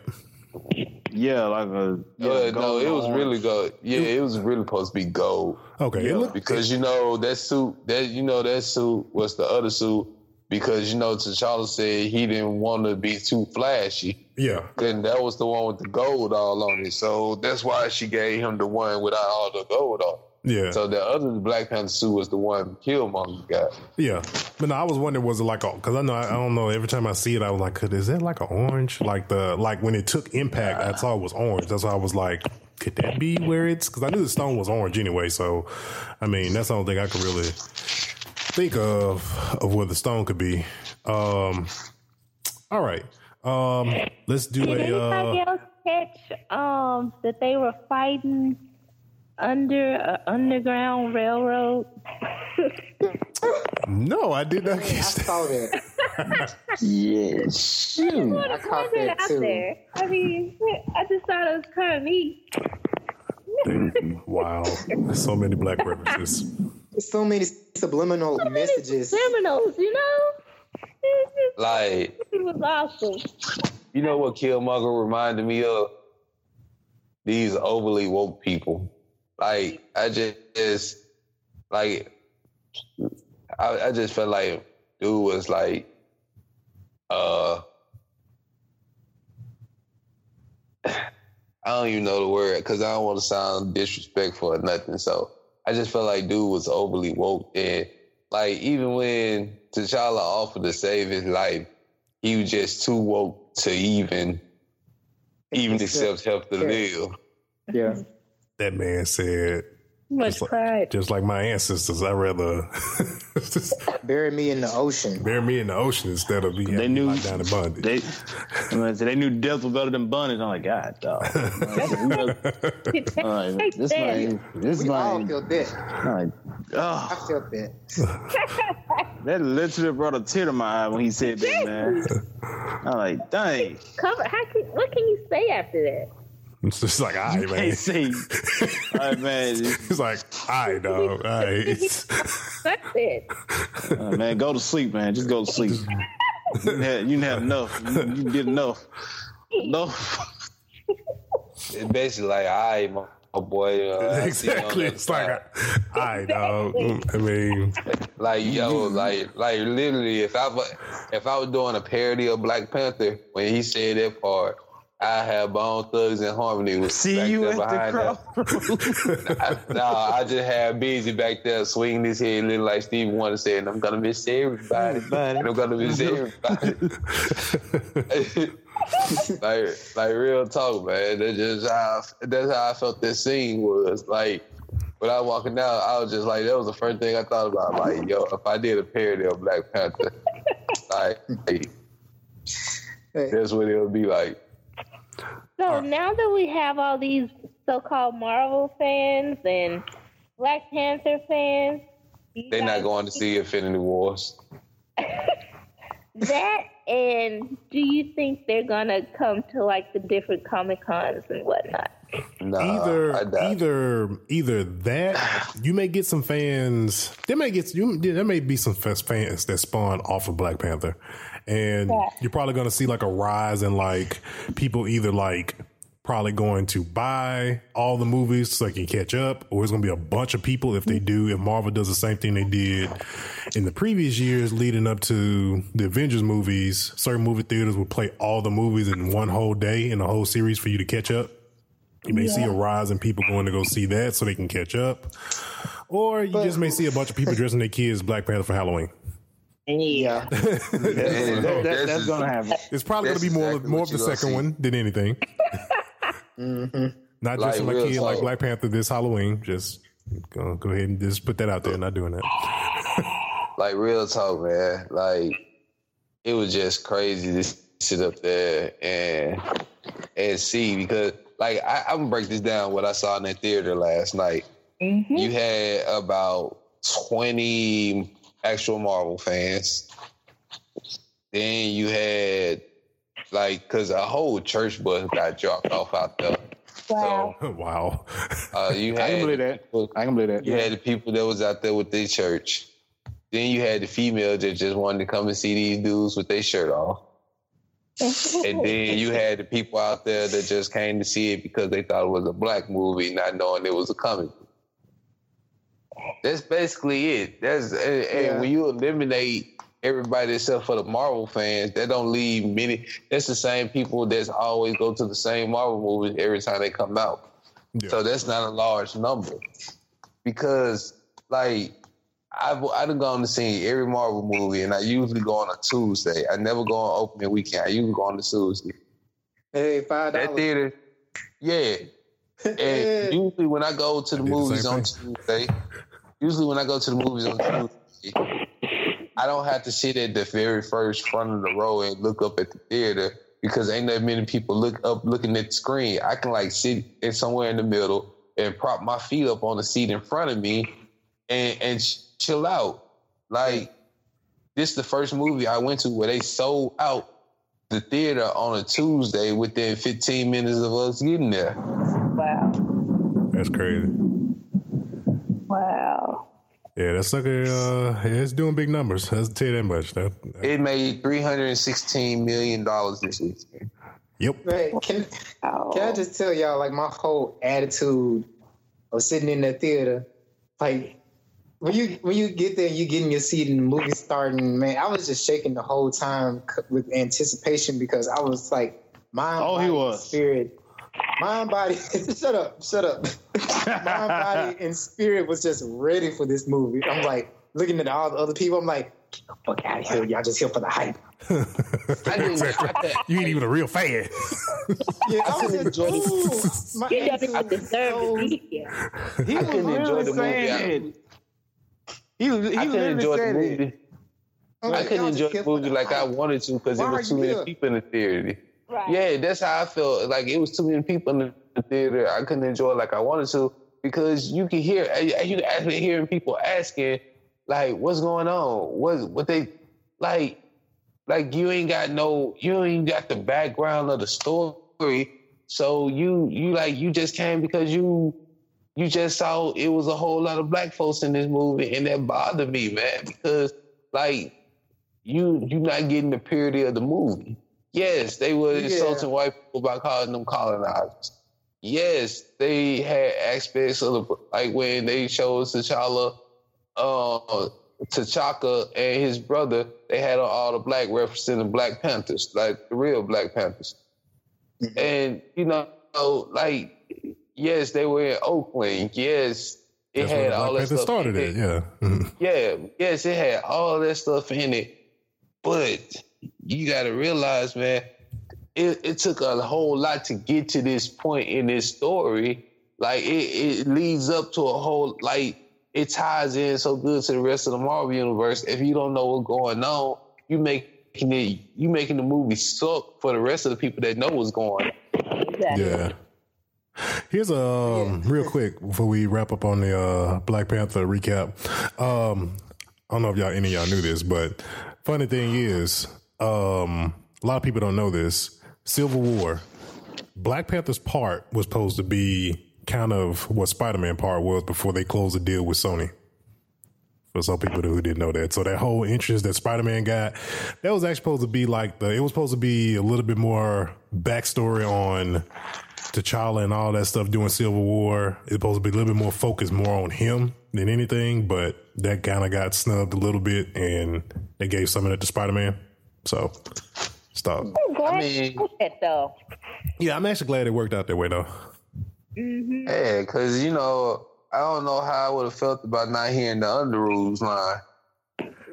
Yeah, like a yeah, Uh, no, gold it was orange. really gold. Yeah, it was really supposed to be gold. Okay, it looked because you know that suit that you know that suit was the other suit because you know T'Challa said he didn't want to be too flashy. yeah. Then that was the one with the gold all on it. So that's why she gave him the one without all the gold on. It. Yeah. So the other Black Panther suit was the one Killmonger got. Yeah, but no, I was wondering was it like a because I know I, I don't know every time I see it I was like, could is that like an orange? Like the like when it took impact, I saw it was orange. That's why I was like, could that be where it's? Because I knew the stone was orange anyway. So, I mean, that's the only thing I could really think of of where the stone could be. Um, all right, um, let's do Did a. anybody Uh, else catch um that they were fighting under a underground railroad? (laughs) no, I did not I catch that. saw that. (laughs) Yeah, shoot. I caught that out too. there. I mean, I just thought it was kind of neat. Wow, so many black references. So many subliminal messages. Criminals, you know. It, just- Like it was awesome. you know what Killmonger reminded me of? These overly woke people. Like I just like I, I just felt like dude was like uh (sighs) I don't even know the word because I don't want to sound disrespectful or nothing. So I just felt like dude was overly woke and like even when T'Challa offered to save his life, he was just too woke to even even accept help to live. Yeah. (laughs) That man said, Much Just like- just like my ancestors, I'd rather (laughs) Bury me in the ocean. bury me in the ocean instead of being They knew- locked down in bondage. They, I'm gonna they knew death was better than bondage. I'm like, God, dog. Like, Take this that. man, this We all man, feel that. like, ah. I oh, felt that. that literally brought a tear to my eye when he said that, man. I'm like, dang, Cover. How can? What can you say after that? It's just like, I you man. can't say, (laughs) man, He's like, all right, dog. All right. That's it. uh, man, go to sleep, man. Just go to sleep. You didn't have, you didn't have enough. You, you did enough. Enough. It's basically like, all right, my, my boy. Uh, I you on exactly. the It's like, side." all right, dog. I mean, Like yo, like like literally, if I if I was doing a parody of Black Panther when he said that part, I have Bone Thugs-n-Harmony was See back you there at the behind crowd. (laughs) I, no, I just had Bizzy back there swinging his head, looking like Stevie Wonder saying, "I'm gonna miss everybody, Everybody. and I'm gonna miss (laughs) everybody." (laughs) like, like real talk, man. That's just how that's how I felt this scene was. Like, when I was walking out, I was just like, that was the first thing I thought about. Like, yo, if I did a parody of Black Panther, like, like, that's what it would be like. So now that we have all these so-called Marvel fans and Black Panther fans, They're not going to see Infinity Wars. (laughs) that. And do you think they're gonna come to like the different comic cons and whatnot? Nah, either either either that you may get some fans. There may get you. There may be some fans that spawn off of Black Panther, and Yeah. you're probably going to see like a rise in like people either like probably going to buy all the movies so they can catch up, or it's going to be a bunch of people if they do. If Marvel does the same thing they did in the previous years leading up to the Avengers movies, certain movie theaters would play all the movies in one whole day in the whole series for you to catch up. You may see a rise in people going to go see that so they can catch up. Or you just may see a bunch of people dressing their kids Black Panther for Halloween. Yeah. (laughs) And That- that- that's is- gonna happen. It's probably gonna be more exactly more of the second see. one than anything. (laughs) Mm-hmm. Not Like, dressing my real kid like. Black Panther this Halloween. Just go, go ahead and just put that out there. Not doing that. (laughs) like real talk, man. Like it was just crazy to sit up there and and see because like I, I'm gonna break this down what I saw in that theater last night. Mm-hmm. You had about 20 actual Marvel fans. Then you had like because a whole church bus got dropped off out there. Wow. (laughs) wow. Uh, you had I can believe that. I can believe that. You had the people that was out there with their church. Then you had the females that just wanted to come and see these dudes with their shirt off. and (laughs) then you had the people out there that just came to see it because they thought it was a black movie, not knowing it was a comic. That's basically it. That's and, and when you eliminate everybody except for the Marvel fans, that don't leave many. That's the same people that's always go to the same Marvel movies every time they come out. Yeah. So that's not a large number because, like, I've I've gone to see every Marvel movie, and I usually go on a Tuesday. I never go on opening weekend. I usually go on a Tuesday. Hey, five dollars. That theater, yeah. (laughs) And usually when I go to the did the movies on. Tuesday, usually when I go to the movies on Tuesday, I don't have to sit at the very first front of the row and look up at the theater because ain't that many people look up looking at the screen. I can like sit in somewhere in the middle and prop my feet up on the seat in front of me and and ch- chill out. Like this is the first movie I went to where they sold out the theater on a Tuesday within 15 minutes of us getting there. Wow. That's crazy. Wow. Yeah, that sucker. Uh, yeah, it's doing big numbers. I'll tell you that much. That, It made 316 million dollars this week. yep. Right. Can Oh. can I just tell y'all like my whole attitude of sitting in that theater, like when you when you get there, you get in your seat and the movie starting. Man, I was just shaking the whole time with anticipation because I was like, mind, Oh, he was. spirit, mind, body. (laughs) shut up, shut up. mind, body, and spirit was just ready for this movie. I'm like looking at all the other people. I'm like, get the fuck out of here! Y'all just here for the hype. I didn't, (laughs) I, could- You ain't even a real fan. Yeah, I was couldn't just, (laughs) enjoy ooh, my You don't attitude even was deserve so- to be. He I was couldn't enjoy the movie. saying it. He was, he I couldn't enjoy the movie. I'm I couldn't enjoy the movie the like I wanted to because there Why was too many people in the theater. Right. Yeah, that's how I felt. Like it was too many people in the theater. I couldn't enjoy it like I wanted to because you can hear eh, eh, you can actually hearing people asking like, "What's going on? What what they like?" Like you ain't got no, you ain't got the background of the story. So you you like you just came because you you just saw it was a whole lot of black folks in this movie, and that bothered me, man, because like you you're not getting the purity of the movie. Yes, they were Yeah. insulting white people by calling them colonizers. Yes, they had aspects of the like when they chose T'Challa, uh, T'Chaka and his brother. They had all the black representing Black Panthers, like the real Black Panthers. And you know, like yes, they were in Oakland. Yes, it That's had all Black that stuff. started in it. Yeah. (laughs) Yeah, yes, it had all that stuff in it. But you got to realize, man, it, it took a whole lot to get to this point in this story. Like it, it leads up to a whole like it ties in so good to the rest of the Marvel universe. If you don't know what's going on, you making it you making the movie suck for the rest of the people that know what's going on. Exactly. Yeah. Here's a um, real quick before we wrap up on the uh, Black Panther recap. Um, I don't know if y'all any of y'all knew this, but funny thing is, um, a lot of people don't know this. Civil War, Black Panther's part was supposed to be kind of what Spider Man part was before they closed the deal with Sony. For some people who didn't know that, so that whole interest that Spider Man got, that was actually supposed to be like the. It was supposed to be a little bit more backstory on T'Challa and all that stuff doing Civil War. It's supposed to be a little bit more focused more on him than anything, but that kind of got snubbed a little bit, and they gave some of that to Spider Man. So stop. I'm glad I mean- you though. Yeah, I'm actually glad it worked out that way though. Mm-hmm. Yeah, because you know I don't know how I would have felt about not hearing the Underoos line.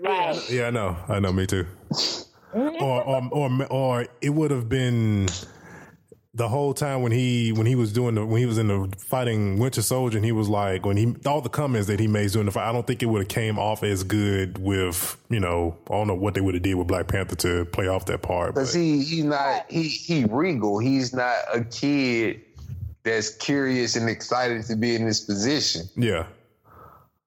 Right. Yeah, I know. I know. Me too. (laughs) or, or, or, or it would have been the whole time when he when he was doing the when he was in the fighting Winter Soldier and he was like when he all the comments that he made during the fight. I don't think it would have came off as good with you know I don't know what they would have did with Black Panther to play off that part. Because But he he's not he he regal. He's not a kid that's curious and excited to be in this position. yeah,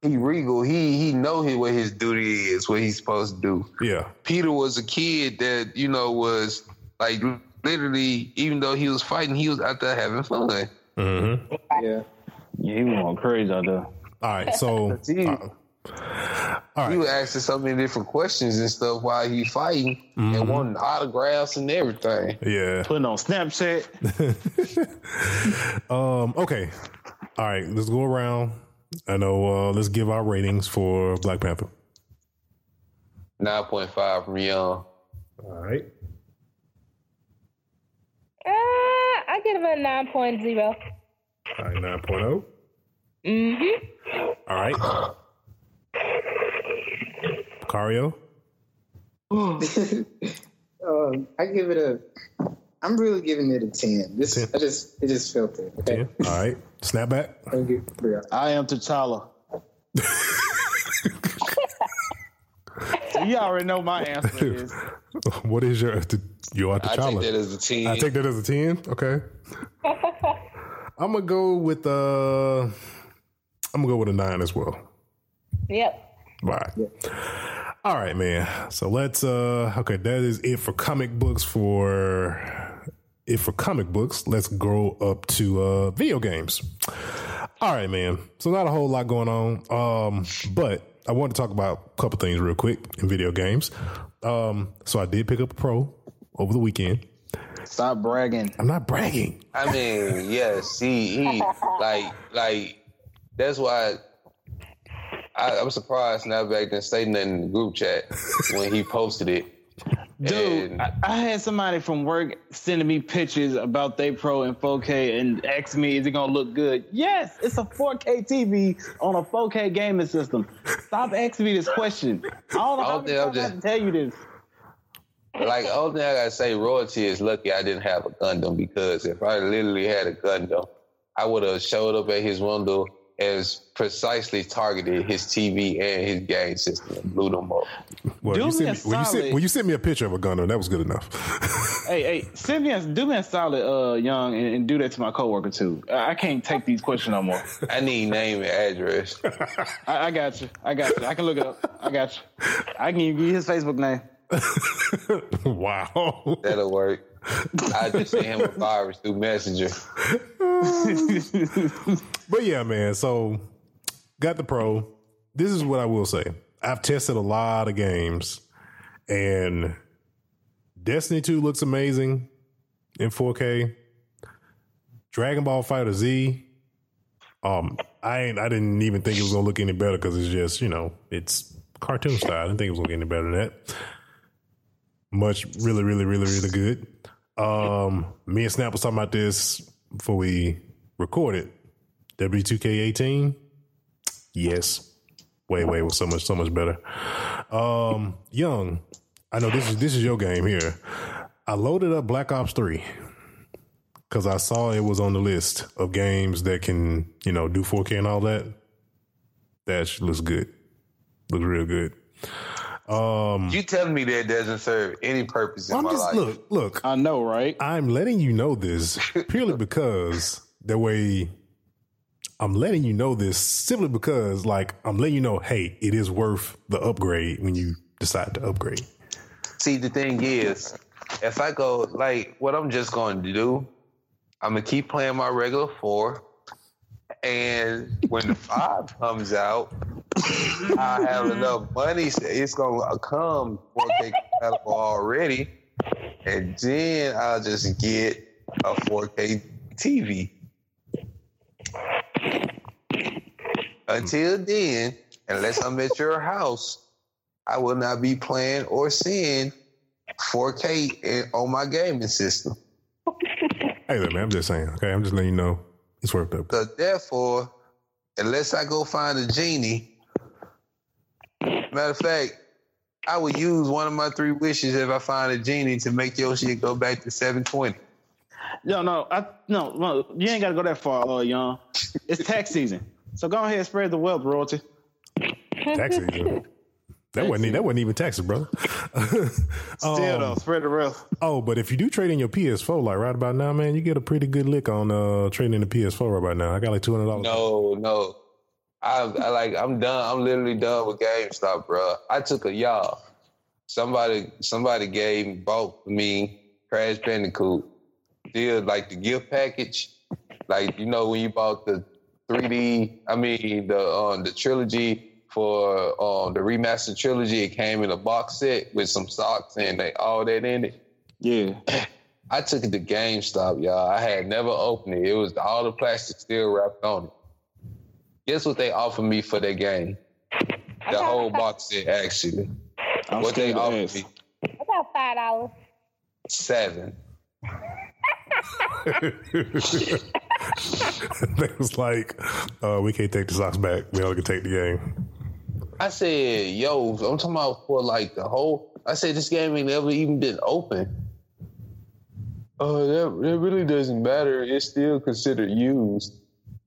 He regal. He he know he, what his duty is, what he's supposed to do. yeah, Peter was a kid that you know was like literally, even though he was fighting, he was out there having fun. Mm-hmm. Yeah. Yeah, he was going crazy out there. All right, so (laughs) He, uh, all he was asking so many different questions and stuff while he fighting and wanting autographs and everything. yeah. Putting on Snapchat. (laughs) Um. Okay. All right. Let's go around. I know. Uh, let's give our ratings for Black Panther. Nine point five from Young. All right. Uh, I give it a 9.0. All right. Nine oh. Mm-hmm. All right. Cario. (laughs) um, I give it a. I'm really giving it a ten. This 10. I just it just felt it. Okay. Ten. All right. Snapback. Thank you. Yeah. I am T'Challa. (laughs) you already know my answer is What is your you are I take that T'Challa? as a ten. I take that as a ten. Okay. (laughs) I'm gonna go with uh. I'm gonna go with a nine as well. Yep. Right. All right, man. So let's uh okay, that is it for comic books for it for comic books. Let's grow up to uh video games. All right, man. So not a whole lot going on. Um, but I want to talk about a couple things real quick in video games. Um, so I did pick up a pro over the weekend. stop bragging. I'm not bragging. I mean, yes, see, he like like that's why I, I'm surprised Snapback didn't say nothing in the group chat when he posted it. Dude, And- I, I had somebody from work sending me pictures about they pro in 4K and asked me, is it gonna look good? Yes, it's a 4K TV on a 4K gaming system. Stop asking me this question. I don't know how many I'm times I have to just- tell you this. Like, only thing I gotta say, royalty is lucky I didn't have a Gundam because if I literally had a Gundam, I would have showed up at his window as precisely targeted his TV and his game system and blew them up. Well, Do you me sent a me, when you sent when you sent me a picture of a gunner, that was good enough. (laughs) Hey, hey, send me a, do me a solid, uh, young, and, and do that to my coworker too. I, I can't take these questions no more. (laughs) I need name and address. I, I got you. I got you. I can look it up. I got you. I can give you his Facebook name. (laughs) wow. That'll work. I just sent him a virus through Messenger. (laughs) But yeah, man. So got the pro. This is what I will say. I've tested a lot of games, and Destiny Two looks amazing in 4K. Dragon Ball FighterZ. Um, I ain't. I didn't even think it was gonna look any better because it's just you know it's cartoon style. I didn't think it was gonna get any better than that. Much, really, really, really, really good. Um, me and Snap was talking about this before we recorded. W2K18? Yes. Way, way was so much, so much better. Um, Young, I know this is this is your game here. I loaded up Black Ops 3 because I saw it was on the list of games that can, you know, do 4K and all that. That looks good. Looks real good. Um, You telling me that doesn't serve any purpose in I'm my just life? look, look. I know, right? I'm letting you know this purely (laughs) because that way I'm letting you know this simply because like I'm letting you know, hey, it is worth the upgrade when you decide to upgrade. See, the thing is, if I go like what I'm just going to do, I'm gonna keep playing my regular four, and when the five comes out, I have mm-hmm. enough money. so It's gonna come 4K compatible already, and then I'll just get a 4K TV. Until then, unless I'm at your house, I will not be playing or seeing 4K in, on my gaming system. Hey there, man, I'm just saying, okay? I'm just letting you know it's worth it. So therefore, unless I go find a genie, matter of fact, I would use one of my three wishes if I find a genie to make your shit go back to 720. No, no, I no, no you ain't got to go that far, uh, young. It's tax season, so go ahead and spread the wealth, royalty. tax season. (laughs) That wasn't that wasn't even taxes, brother. (laughs) Still though, spread the wealth. Oh, but if you do trade in your PS4, like right about now, man, you get a pretty good lick on uh trading in the PS4 right about now. I got like two hundred dollars. No, no. I, I like I'm done. I'm literally done with GameStop, bro. I took a y'all. Somebody somebody gave me bought me Crash Bandicoot. Still like the gift package. Like you know when you bought the 3D, I mean the um, the trilogy for um, the remastered trilogy, it came in a box set with some socks and they, all that in it. Yeah. (clears throat) I took it to GameStop, y'all. I had never opened it. It was all the plastic still wrapped on it. Guess what they offered me for that game? The whole box set, actually. I'm what they to offered ask. me? About five dollars. Seven. (laughs) they was like, uh, we can't take the socks back. We only can take the game. I said, yo, I'm talking about for like the whole. I said this game ain't never even been open. Oh, that, that really doesn't matter. It's still considered used.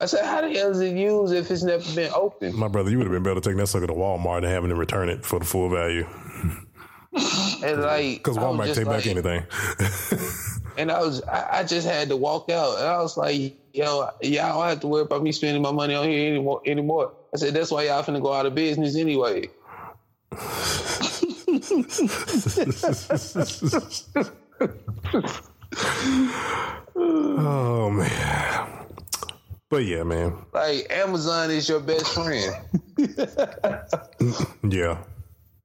I said, how the hell is it used if it's never been opened? My brother, you would have been better taking that sucker to Walmart and having them return it for the full value. And (laughs) like, Because Walmart take back anything. (laughs) And I was, I, I just had to walk out, and I was like, yo, y'all don't have to worry about me spending my money on here anymore. Anymore. I said, that's why y'all finna go out of business anyway. (laughs) oh man. But yeah, man. Like Amazon is your best friend. (laughs) Yeah.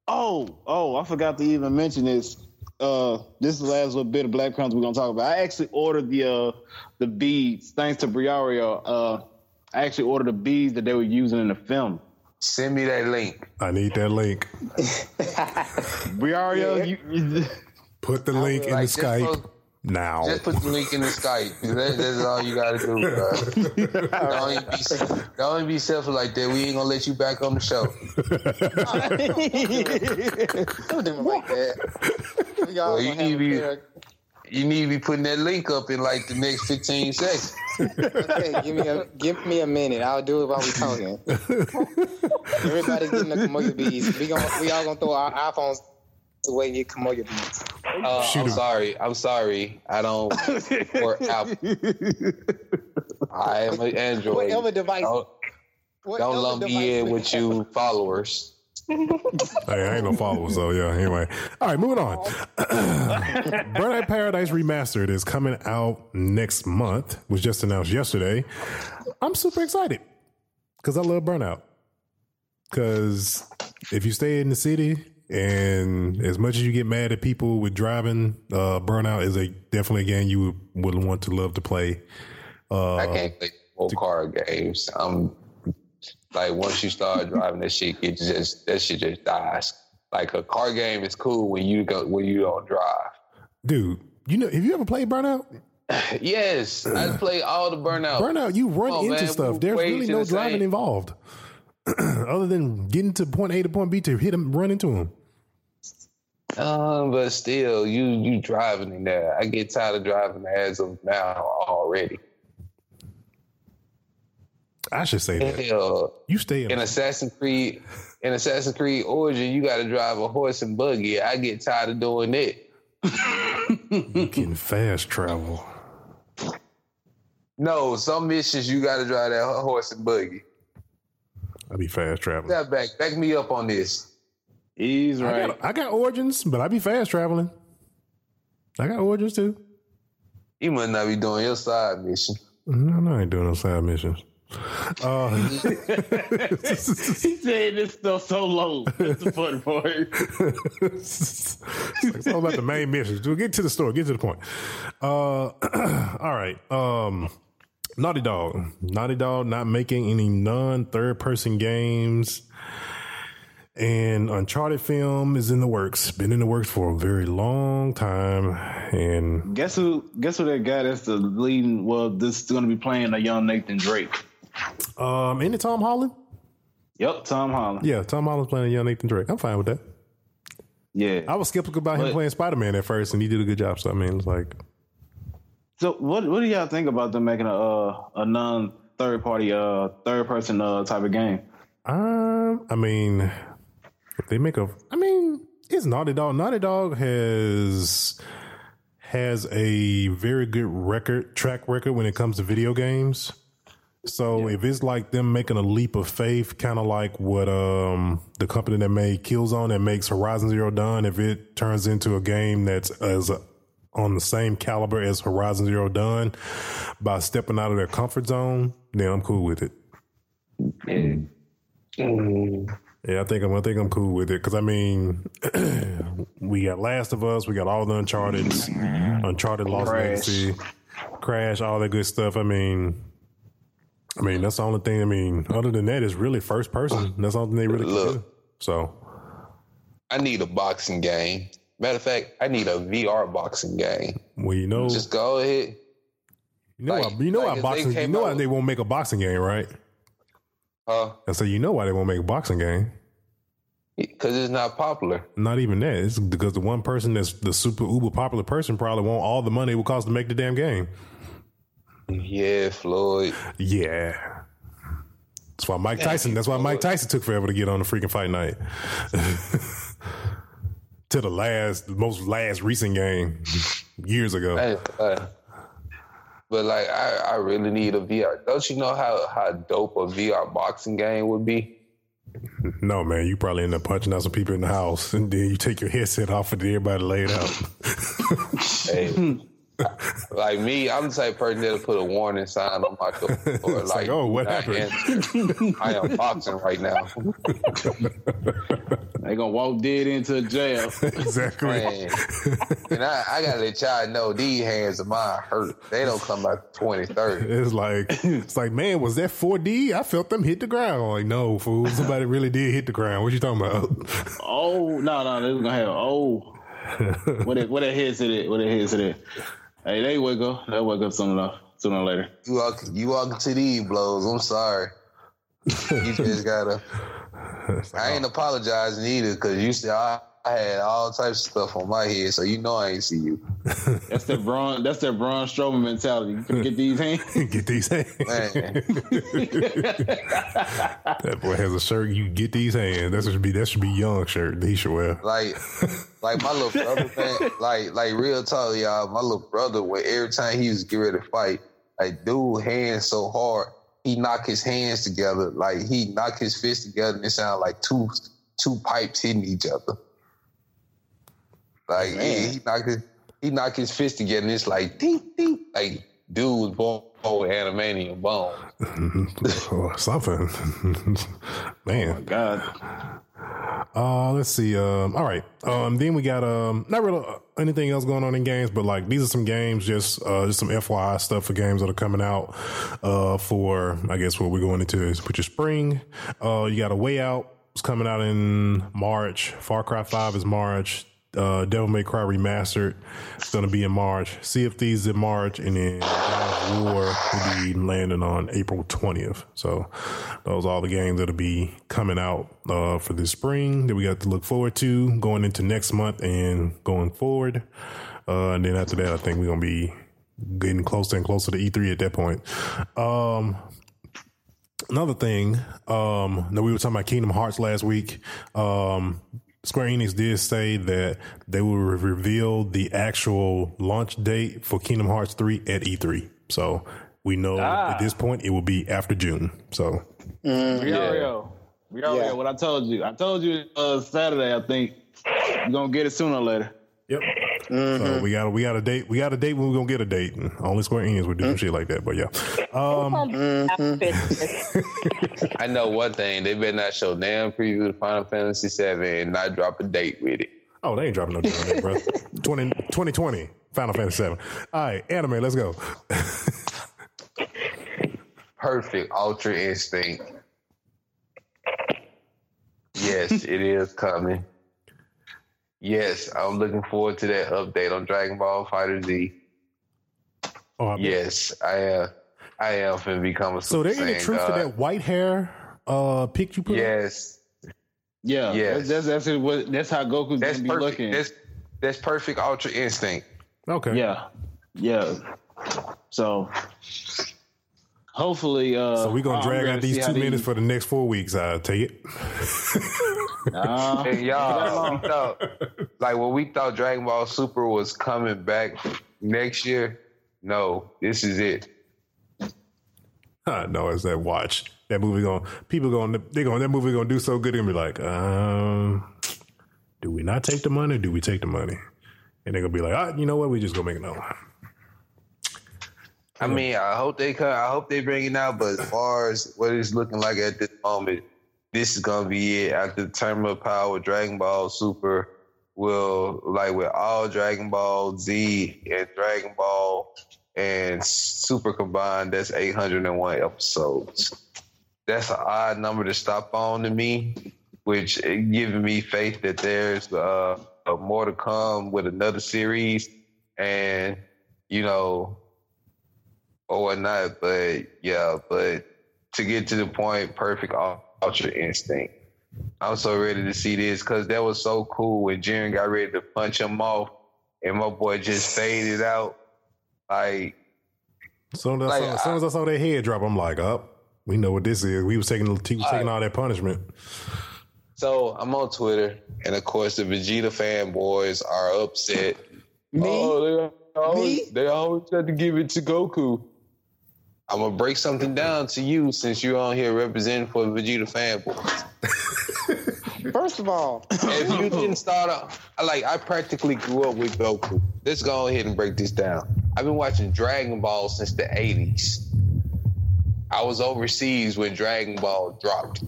Oh, oh, I forgot to even mention this. Uh, this is the last little bit of Black Panther we're gonna talk about. I actually ordered the uh the beads thanks to Briario. Uh, I actually ordered the beads that they were using in the film. Send me that link. I need that link. Briario, you, you (laughs) Put the link in the like, just Skype put- now. Just put the link in the Skype. That, that's all you gotta do, (laughs) bro. don't, even be, don't even be selfish like that. We ain't gonna let you back on the show. Don't do me like that. We all Well, you need to be- pair- You need to be putting that link up in like the next 15 seconds. Okay, give me a give me a minute. I'll do it while we're talking. Everybody's getting the Kimoyo beads. We gon' we all gonna throw our iPhones away and get Kimoyo beads. Uh, I'm sorry. I'm sorry. I don't work out. (laughs) I am an Android. Whatever device. Don't, whatever don't lump device me in with you followers. (laughs) Hey, I ain't no followers, though. yeah. Anyway, all right, moving on. (laughs) Burnout Paradise Remastered is coming out next month. Was just announced yesterday. I'm super excited because I love Burnout. Because if you stay in the city, and as much as you get mad at people with driving, uh, Burnout is a definitely a game you would, would want to love to play. Uh, I can't play full car games. I'm like once you start (laughs) driving, that shit it just that shit just dies. Like a car game is cool when you go when you don't drive. dude, you know, have you ever played Burnout? (laughs) Yes, I (clears throat) play all the burnout. Burnout, you run on, into man, stuff. There's really no the driving same. involved, (clears throat) other than getting to point A to point B to hit them, run into them. Um, but still, you you driving in there. I get tired of driving as of now already. I should say that Hell, you stay in. in Assassin's Creed, in Assassin's Creed Origin, you got to drive a horse and buggy. I get tired of doing it. you (laughs) can fast travel. No, some missions you got to drive that horse and buggy. I be fast traveling. That back, back me up on this. He's I right. got, I got origins, but I be fast traveling. I got origins too. You must not be doing your side mission. No, no, I ain't doing no side missions. Uh, (laughs) he said this stuff so low. That's the funny part. it's, (laughs) like, it's all about the main missions. We'll get to the story. Get to the point. Uh, (clears throat) all right. Um, Naughty Dog. Naughty Dog not making any non third person games. And Uncharted film is in the works. Been in the works for a very long time. And Guess who? Guess who that guy that's the leading? Well, this is going to be playing a young Nathan Drake. um, it Tom Holland? Yep, Tom Holland. Yeah, Tom Holland's playing a young Nathan Drake. I'm fine with that. Yeah. I was skeptical about him playing Spider Man at first, and he did a good job. So I mean, it's like So what? What do y'all think about them making a uh, a non third party uh third person uh type of game? Um, I mean, if they make a, I mean, it's Naughty Dog. Naughty Dog has has a very good record track record when it comes to video games. So if it's like them making a leap of faith, kind of like what um the company that made Killzone that makes Horizon Zero Dawn, if it turns into a game that's as on the same caliber as Horizon Zero Dawn by stepping out of their comfort zone, then I'm cool with it. Mm. Yeah, I think I'm. I think I'm cool with it because I mean, (clears throat) we got Last of Us, we got all the Uncharted, mm-hmm. Uncharted Lost Crash. Legacy, Crash, all that good stuff. I mean, I mean that's the only thing. I mean, other than that, it's really first person. That's the only thing they really can Look. do. So I need a boxing game. Matter of fact, I need a VR boxing game. well, you know, Just go ahead. you know, like- why, you know like why they boxing. You know why they won't make a boxing game, right? Huh? I say you know why they won't make a boxing game. Because it's not popular. Not even that. It's because the one person that's the super uber popular person probably want all the money it would cost to make the damn game. Yeah, Floyd. Yeah. That's why Mike Tyson. That's why Mike Tyson took forever to get on the freaking fight night. (laughs) to the last, most last recent game (laughs) years ago. Hey, uh, but like, I, I really need a VR. Don't you know how how dope a VR boxing game would be? No, man, you probably end up punching out some people in the house, and then you take your headset off and everybody lay it out. (laughs) Hey, (laughs) like me, I'm the type of person that'll put a warning sign on my door. Or (laughs) It's like, oh, what I happened? am- I am boxing right now. (laughs) They gonna walk dead into jail. (laughs) exactly. Man. And I, I gotta let y'all know these hands of mine hurt. They don't come out 2030. It's like it's like, man, was that 4D? I felt them hit the ground. I'm like, no, fool, somebody really did hit the ground. What you talking about? Oh no, no, they was gonna have oh. what that what that headset it? What that headset it? Hey, they wake up. They wake up sooner or sooner or later. You walk, you walk into these blows. I'm sorry. You just gotta. (laughs) I ain't apologizing either because you said I, I had all types of stuff on my head, so you know I ain't see you. That's that Braun. That's that Braun Strowman mentality. You can get these hands. (laughs) get these hands. Man, That boy has a shirt. You get these hands. That should be that should be young shirt. That he should wear. like, like my little brother, man, like, like real talk, y'all. My little brother, when every time he was getting ready to fight, like, dude, hands so hard, he knock his hands together, like he knock his fists together, and it sound like two two pipes hitting each other. Like, yeah, he knocked his he knocked his fist together, and it's like ding ding, like dude was born with adamantium bones. (laughs) or something. (laughs) Man. God. Uh, let's see. Um, all right. Um, then we got um, not really uh, anything else going on in games, but like these are some games, just uh, just some FYI stuff for games that are coming out. Uh, for I guess what we're going into is which is spring. Uh, you got a Way Out. It's coming out in March. Far Cry Five is March. Uh, Devil May Cry remastered. It's gonna be in March. Sea of Thieves in March, and then God of War will be landing on April twentieth. So those are all the games that'll be coming out uh, for this spring that we got to look forward to going into next month and going forward. Uh, and then after that, I think we're gonna be getting closer and closer to E3 at that point. Um, another thing, um, that we were talking about Kingdom Hearts last week. Um, Square Enix did say that they will re- reveal the actual launch date for Kingdom Hearts 3 at E3. So we know Ah. at this point it will be after June. So Rio, Rio, Yeah. what I told you. I told you uh, Saturday. I think you're gonna get it sooner or later. Yep. So mm-hmm. we got a we got a date. We got a date when we're gonna get a date. And only Square Enix would do some shit like that. But yeah, um, After mm-hmm. Christmas. (laughs) I know one thing: they better not show damn preview of Final Fantasy VII and not drop a date with it. oh, they ain't dropping no deal on that, bro. (laughs) 20, 2020 Final Fantasy Seven. All right, anime. Let's go. (laughs) Perfect Ultra Instinct. Yes, it is coming. Yes, I'm looking forward to that update on Dragon Ball FighterZ. Oh, I bet. Yes, I am. I am finna become a So Super there any Saiyan truth to that white hair uh pic you put? up? Yes, Yeah, Yes. that's that's, that's, what, that's how Goku's that's gonna be looking. That's that's perfect Ultra Instinct. Okay. yeah, yeah. So hopefully, uh, So we're gonna I'm drag out these two minutes these- for the next four weeks. I'll take it. Uh, And y'all, thought, like when we thought Dragon Ball Super was coming back next year, no, this is it. (laughs) I know it's that watch. That movie going people going they going that movie gonna do so good. They're gonna be like, um, do we not take the money? Or do we take the money? and they're gonna be like, ah, you know what? We just gonna make another one. I mean, I hope they come. I hope they bring it out. But as far as what it's looking like at this moment, this is gonna be it. After the Tournament of Power, Dragon Ball Super will like with all Dragon Ball Z and Dragon Ball and Super combined. That's eight hundred and one episodes. That's an odd number to stop on to me, which giving me faith that there's uh, more to come with another series, and you know or whatnot. But yeah, but to get to the point, perfect ultra instinct. I'm so ready to see this because that was so cool when Jiren got ready to punch him off and my boy just faded out. Like, soon as, like, I saw, as soon as I saw that head drop, I'm like, up. Oh, we know what this is. We was taking, he was taking all that punishment. So I'm on Twitter, and of course the Vegeta fanboys are upset. Me? Oh, they always, Me? they always have to give it to Goku. I'm gonna break something down to you since you're on here representing for the Vegeta fanboys. First of all, if you (laughs) didn't start off, like I practically grew up with Goku. Let's go ahead and break this down. I've been watching Dragon Ball since the 80s. I was overseas when Dragon Ball dropped.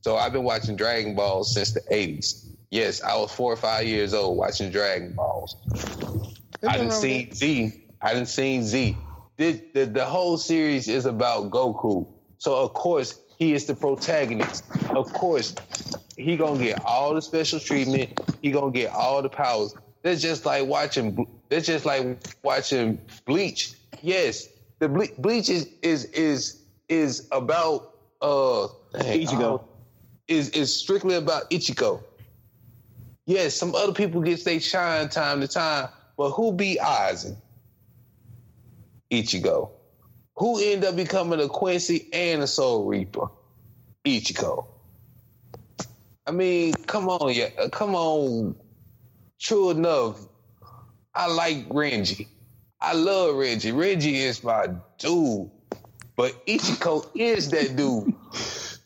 So I've been watching Dragon Ball since the 80s. Yes, I was four or five years old watching Dragon Balls. I didn't see Z. I didn't see Z the, the, the whole series is about Goku. So of course he is the protagonist. Of course, he gonna get all the special treatment. He gonna get all the powers. That's just like watching. That's just like watching Bleach. Yes, the Ble- Bleach is is is is about uh Ichigo. Is is strictly about Ichigo. Yes, some other people get they shine time to time, but who be Aizen? Ichigo. Who ended up becoming a Quincy and a Soul Reaper? Ichigo. I mean, come on, yeah, come on. True enough, I like Renji. I love Renji. Renji is my dude, but Ichigo is that dude.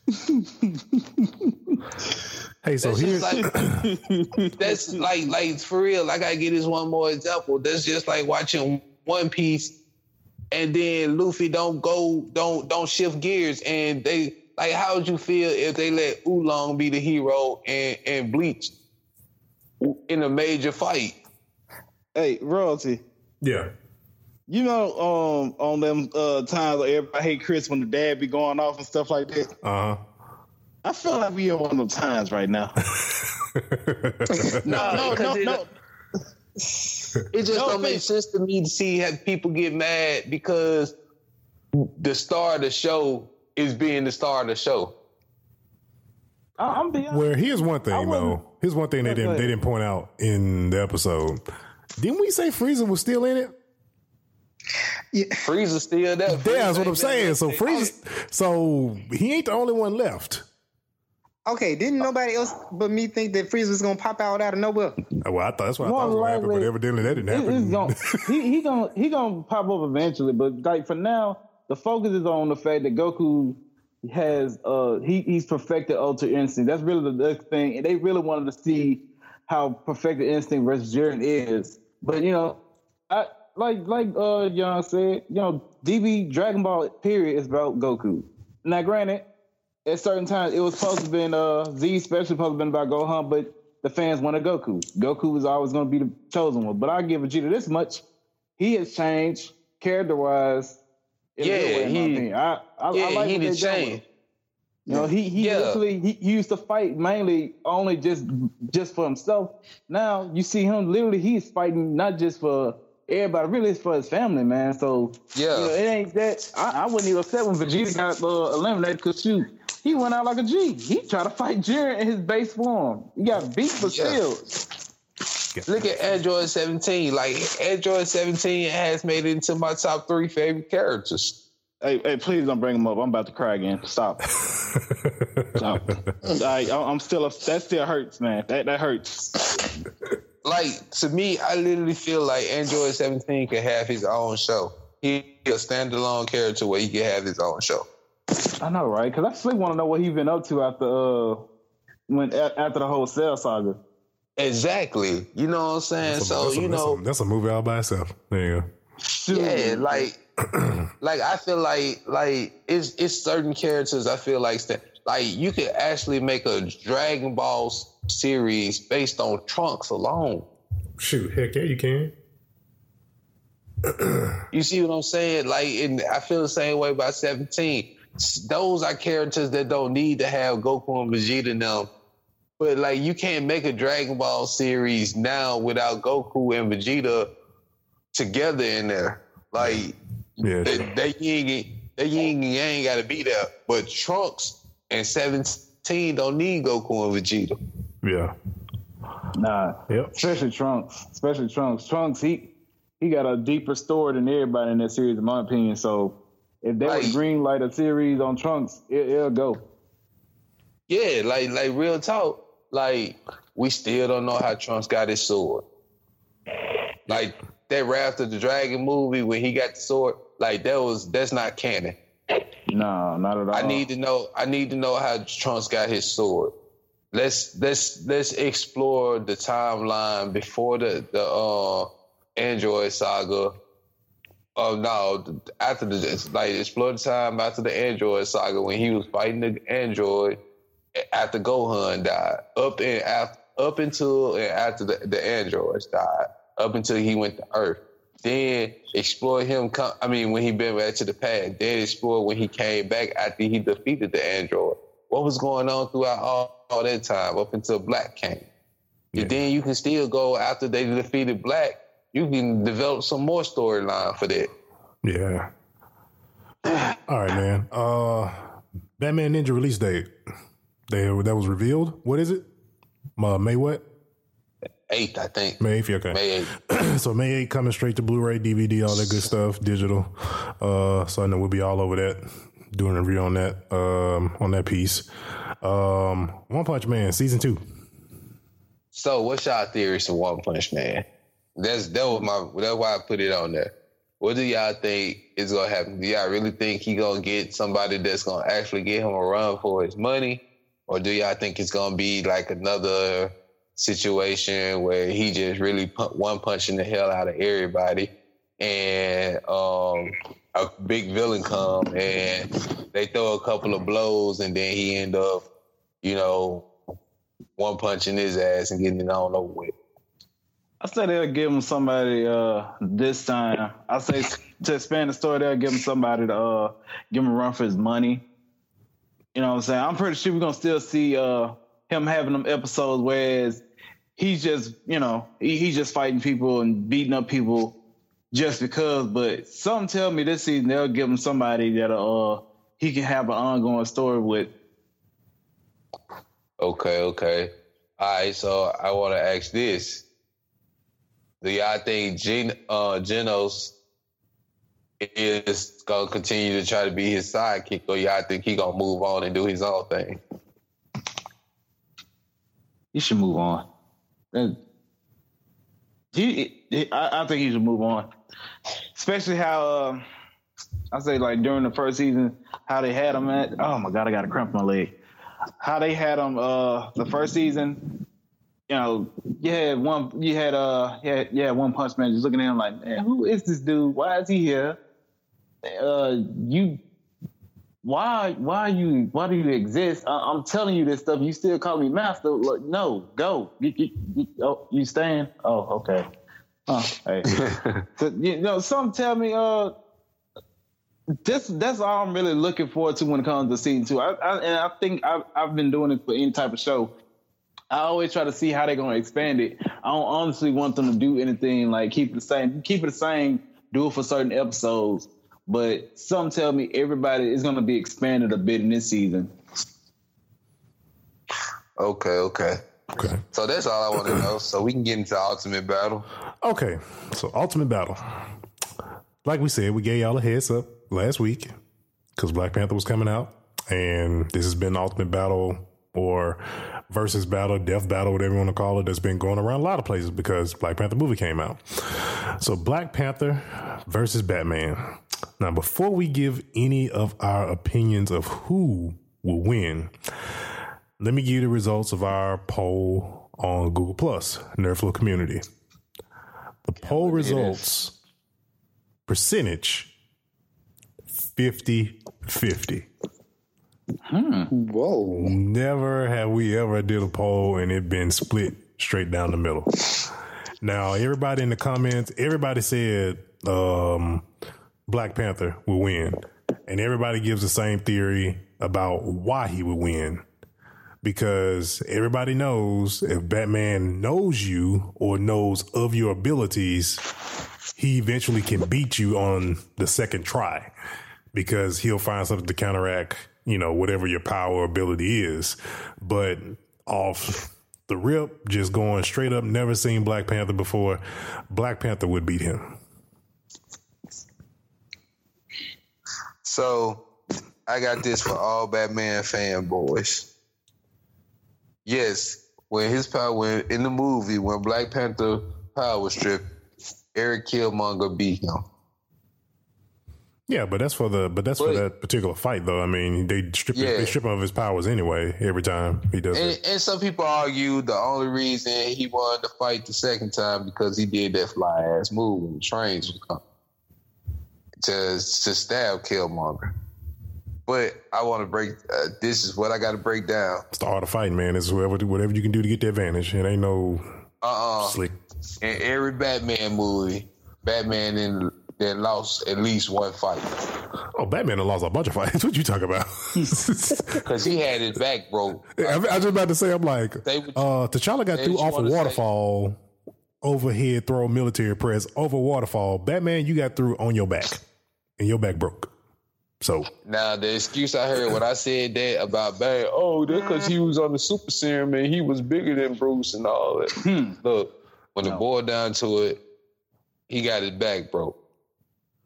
(laughs) Hey, so here's like, that's like like for real. Like I gotta give this one more example. That's just like watching One Piece and then Luffy don't go, don't don't shift gears, and they like, how would you feel if they let Oolong be the hero and and Bleach in a major fight? Hey, royalty. Yeah. You know, um, on them uh, times where everybody hate Chris when the dad be going off and stuff like that. Uh huh. I feel like we in one of those times right now. (laughs) (laughs) no, no, no, no. (laughs) It just no, don't make sense to me to see have people get mad because the star of the show is being the star of the show. I'm being Well, here's one thing though. Here's one thing they didn't they didn't point out in the episode. Didn't we say Frieza was still in it? Yeah. Frieza's still there. Yeah, that's what I'm saying. So Frieza, so he ain't the only one left. Okay, didn't nobody else but me think that Frieza was gonna pop out out of nowhere? Well, I thought that's what More I thought was gonna happen, but evidently that didn't happen. Gonna, (laughs) he he gonna he gonna pop up eventually, but like for now, the focus is on the fact that Goku has uh he he's perfected Ultra Instinct. That's really the next thing, and they really wanted to see how perfected Instinct versus Jiren is. But you know, I like like uh John said, you know, DB Dragon Ball period is about Goku. Now, granted at certain times it was supposed to be uh Z especially supposed to been about Gohan, but the fans wanted Goku. Goku was always going to be the chosen one. But I give Vegeta this much: he has changed character wise. Yeah, he. I, I, yeah, I like he did change. You know, he he yeah. literally he used to fight mainly only just just for himself. Now you see him literally he's fighting not just for everybody, really it's for his family, man. So yeah, you know, it ain't that. I, I wouldn't even upset when Vegeta got uh, eliminated because shoot, he went out like a G. He tried to fight Jiren in his base form. He got beat, but yeah. still. Look at Android 17. Like Android 17 has made it into my top three favorite characters. Hey, hey, please don't bring him up. I'm about to cry again. Stop. (laughs) Stop. I, I'm still. Upset. That still hurts, man. That that hurts. Like to me, I literally feel like Android 17 could have his own show. He a standalone character where he can have his own show. I know, right? Because I still want to know what he's been up to after uh when after the whole Cell saga. Exactly. You know what I'm saying? A- so that's a- you that's know, a, that's a movie all by itself. There you go. yeah, like, (clears throat) like I feel like like it's it's certain characters I feel like sta- like you could actually make a Dragon Ball s- series based on Trunks alone. Shoot, heck yeah, you can. You see what I'm saying? Like, and I feel the same way about 17. Those are characters that don't need to have Goku and Vegeta in them. But like, you can't make a Dragon Ball series now without Goku and Vegeta together in there. Like, Yeah. they, they ain't they ain't, ain't got to be there. But Trunks and 17 don't need Goku and Vegeta. Yeah. Nah. Yep. Especially Trunks. Especially Trunks. Trunks, he he got a deeper story than everybody in that series, in my opinion. So if they Like- would green light a series on Trunks, it, it'll go. Yeah, like like real talk. Like we still don't know how Trunks got his sword. Like that Wrath of the Dragon movie when he got the sword, like that was that's not canon. No, not at all. I need to know. I need to know how Trunks got his sword. Let's let's let's explore the timeline before the the uh, Android saga. Oh no! After the like explore the time after the Android saga when he was fighting the Android after Gohan died. Up and after, up until and after the, the androids died. Up until he went to Earth. Then explore him. Come, I mean, when he been back to the past. Then explore when he came back after he defeated the android. What was going on throughout all, all that time up until Black came. And then you can still go after they defeated Black. You can develop some more storyline for that. Yeah. (sighs) All right, man. Uh Batman Ninja release date. They that was revealed. What is it? Uh, May what? Eighth, I think. May 8th, okay. May 8th. (clears throat) so May 8th coming straight to Blu-ray, DVD, all that good stuff, digital. Uh, so I know we'll be all over that, doing a review on that, um, on that piece. Um, One Punch Man season two. So, what's y'all theories on One Punch Man? That's that was my that's why I put it on there. What do y'all think is gonna happen? Do y'all really think he gonna get somebody that's gonna actually get him a run for his money, or do y'all think it's gonna be like another situation where he just really one punching the hell out of everybody, and um, a big villain come and they throw a couple of blows, and then he end up, you know, one punching his ass and getting it all over with. I say they'll give him somebody uh, this time. I say to expand the story, they'll give him somebody to uh, give him a run for his money. You know what I'm saying? I'm pretty sure we're gonna still see uh, him having them episodes whereas he's just, you know, he, he's just fighting people and beating up people just because. But some tell me this season they'll give him somebody that uh, he can have an ongoing story with. Okay, okay. All right, so I want to ask this. Do y'all think Gen, uh, Genos is going to continue to try to be his sidekick, or y'all think he going to move on and do his own thing? He should move on. He, he- I, I think he should move on, especially how uh, I say like during the first season, how they had him at. Oh my god, I got a cramp in my leg. How they had him uh, the first season. You know, you had one, you had uh, yeah, yeah, one punch man just looking at him like, man, who is this dude? Why is he here? Uh, you why why you why do you exist? I, I'm telling you this stuff. You still call me master? No, go. You, you, you, oh, you staying? Oh, okay. Oh, hey. (laughs) so, you know, some tell me, uh, this that's all I'm really looking forward to when it comes to season two. I, I, and I think I've, I've been doing it for any type of show. I always try to see how they're going to expand it. I don't honestly want them to do anything like keep it the same, keep it the same, do it for certain episodes. But some tell me everybody is going to be expanded a bit in this season. Okay, okay. Okay. So that's all I want (clears throat) to know. So we can get into Ultimate Battle. Okay, so Ultimate Battle. Like we said, we gave y'all a heads up last week because Black Panther was coming out, and this has been Ultimate Battle or versus battle, death battle, whatever you want to call it, that's been going around a lot of places because Black Panther movie came out. So Black Panther versus Batman. Now, before we give any of our opinions of who will win, let me give you the results of our poll on Google Plus, Nerdflow community. The poll results percentage 50 50. Whoa. Never have we ever did a poll and it been split straight down the middle. Now, everybody in the comments, everybody said um, Black Panther will win. And everybody gives the same theory about why he would win. Because everybody knows if Batman knows you or knows of your abilities, he eventually can beat you on the second try because he'll find something to counteract, you know, whatever your power or ability is. But off the rip, just going straight up, never seen Black Panther before, Black Panther would beat him. So I got this for all Batman fanboys. Yes, when his power when in the movie when Black Panther power was stripped, Eric Killmonger beat him. Yeah, but that's for the but that's for that particular fight though. I mean, they strip Yeah. they strip him of his powers anyway every time he does And, it. and some people argue the only reason he won the fight the second time because he did that fly ass move when the trains was coming to to stab Killmonger. But I want to break. Uh, this is what I got to break down. It's the art of fighting, man. It's whatever whatever you can do to get the advantage. It ain't no Uh uh slick. In every Batman movie, Batman then then lost at least one fight Oh, Batman lost a bunch of fights. (laughs) what you talking about? (laughs) (laughs) because he had his back broke. I, I was just about to say, I'm like, They would- uh, T'Challa got through off a wanna say- waterfall, overhead throw military press over waterfall. Batman, you got through on your back, and your back broke. So Now the excuse I heard when I said that about Barry, oh, that's because he was on the super serum and he was bigger than Bruce and all that. Hmm. Look, when it boiled down to it, he got his back broke.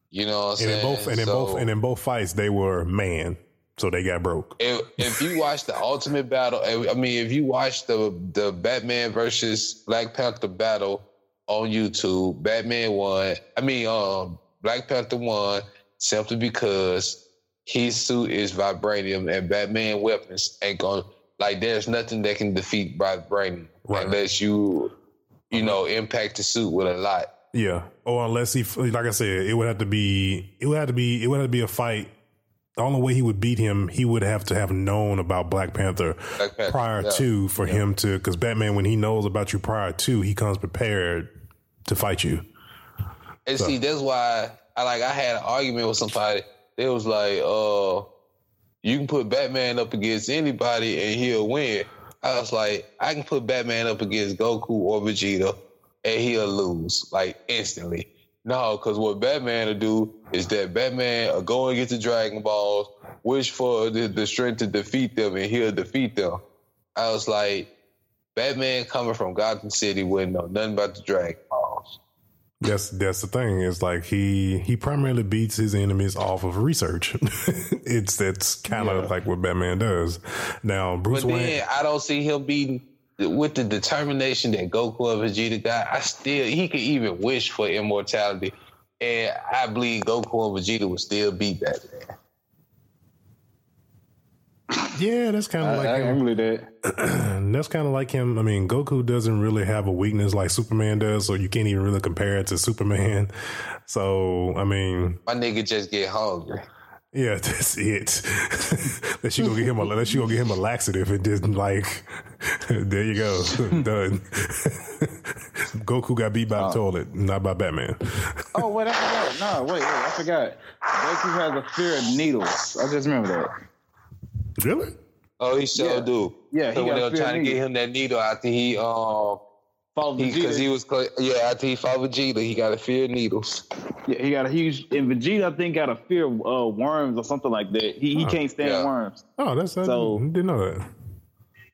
You know what I'm and saying? in both and in both and in both fights, they were man, so they got broke. if, if you watch the Ultimate Battle, I mean, if you watch the the Batman versus Black Panther battle on YouTube, Batman won. I mean, um, Black Panther won simply because his suit is vibranium and Batman weapons ain't to like. There's nothing that can defeat vibranium Right. unless you, you know, impact the suit with a lot. Yeah, or unless he, like I said, it would have to be, it would have to be, it would have to be a fight. The only way he would beat him, he would have to have known about Black Panther, Black Panther, prior yeah. to for him to, because Batman, when he knows about you prior to, he comes prepared to fight you. And see, that's why I like I had an argument with somebody. They was like, uh, you can put Batman up against anybody and he'll win. I was like, I can put Batman up against Goku or Vegeta and he'll lose, like instantly. No, because what Batman will do is that Batman will go and get the Dragon Balls, wish for the, the strength to defeat them, and he'll defeat them. I was like, Batman coming from Gotham City wouldn't know nothing about the Dragon Balls. That's that's the thing. It's like he he primarily beats his enemies off of research. (laughs) it's that's kind of like what Batman does. Now Bruce But Wayne. then I don't see him beating with the determination that Goku and Vegeta got. I still he could even wish for immortality, and I believe Goku and Vegeta would still beat Batman. Yeah, that's kind of like I him. can that. (clears throat) That's kind of like him. I mean, Goku doesn't really have a weakness like Superman does, so you can't even really compare it to Superman. (laughs) So, I mean, My nigga just get hungry. yeah, (laughs) that's it. let you go get him a let you go get him a laxative it and just like, (laughs) there you go, done. Goku got beat by the toilet, not by Batman. Oh wait, I forgot. No, wait, wait, I forgot. Goku has a fear of needles. I just remember that. Really? Oh, he sure Yeah. do. Yeah, so he when they got were fear trying to get him that needle after he um Fought because Vegeta. he, was yeah after he fought Vegeta, he got a fear of needles. yeah, he got a huge. And Vegeta, I think, got a fear of uh, worms or something like that. He he can't stand Yeah. worms. Oh, that's I So- didn't know that.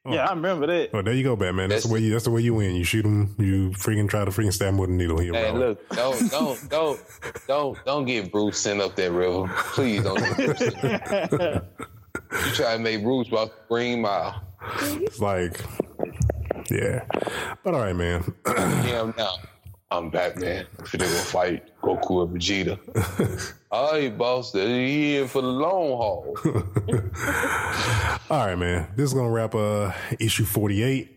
Yeah, I remember that. Oh, there you go, Batman. That's, That's- the way you. That's the way you win. You shoot him. You freaking try to freaking stab him with a needle. He'll Hey, roll. look, don't don't don't don't don't get Bruce sent up that river. Please don't. (laughs) (laughs) (laughs) Get Bruce sent You try to make Bruce about Green Mile. It's like, yeah. But all right, man. (clears throat) Yeah, now I'm Batman. If they gonna fight Goku and Vegeta. (laughs) all right, boss. He in for the long haul. (laughs) All right, man. This is gonna wrap uh issue forty eight.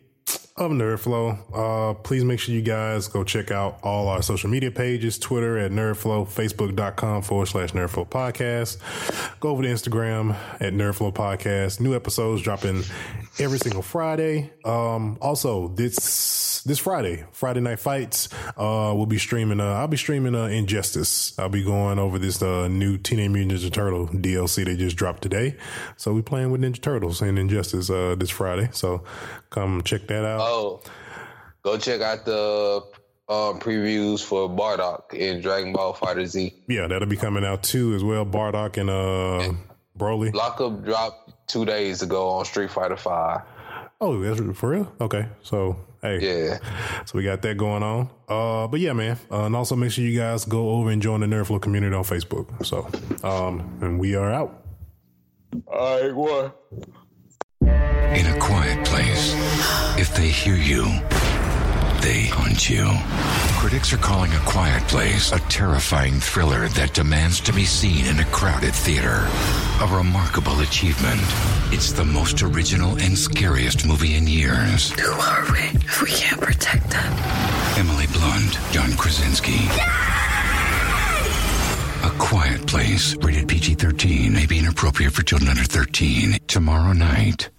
Of Nerdflow. Uh, please make sure you guys go check out all our social media pages Twitter at Nerdflow, Facebook.com forward slash Nerdflow Podcast. Go over to Instagram at Nerdflow Podcast. New episodes dropping every single Friday. Um, also, this this Friday, Friday Night Fights, uh, we'll be streaming. Uh, I'll be streaming uh, Injustice. I'll be going over this uh, new Teenage Mutant Ninja Turtle DLC they just dropped today. So we playing with Ninja Turtles and Injustice uh, this Friday. So come check that out. Oh, go check out the um, previews for Bardock in Dragon Ball FighterZ. Yeah, that'll be coming out too as well. Bardock and uh, Broly. Lockup dropped two days ago on Street Fighter Five. Oh, that's for real? Okay. So, hey. Yeah. So we got that going on. Uh, but yeah, man. Uh, and also make sure you guys go over and join the Nerdflow community on Facebook. So, um, and we are out. All right, what? In a quiet place, if they hear you, they hunt you. Critics are calling A Quiet Place a terrifying thriller that demands to be seen in a crowded theater. A remarkable achievement. It's the most original and scariest movie in years. Who are we if we can't protect them? Emily Blunt, John Krasinski. A Quiet Place, rated PG 13, may be inappropriate for children under 13. Tomorrow night.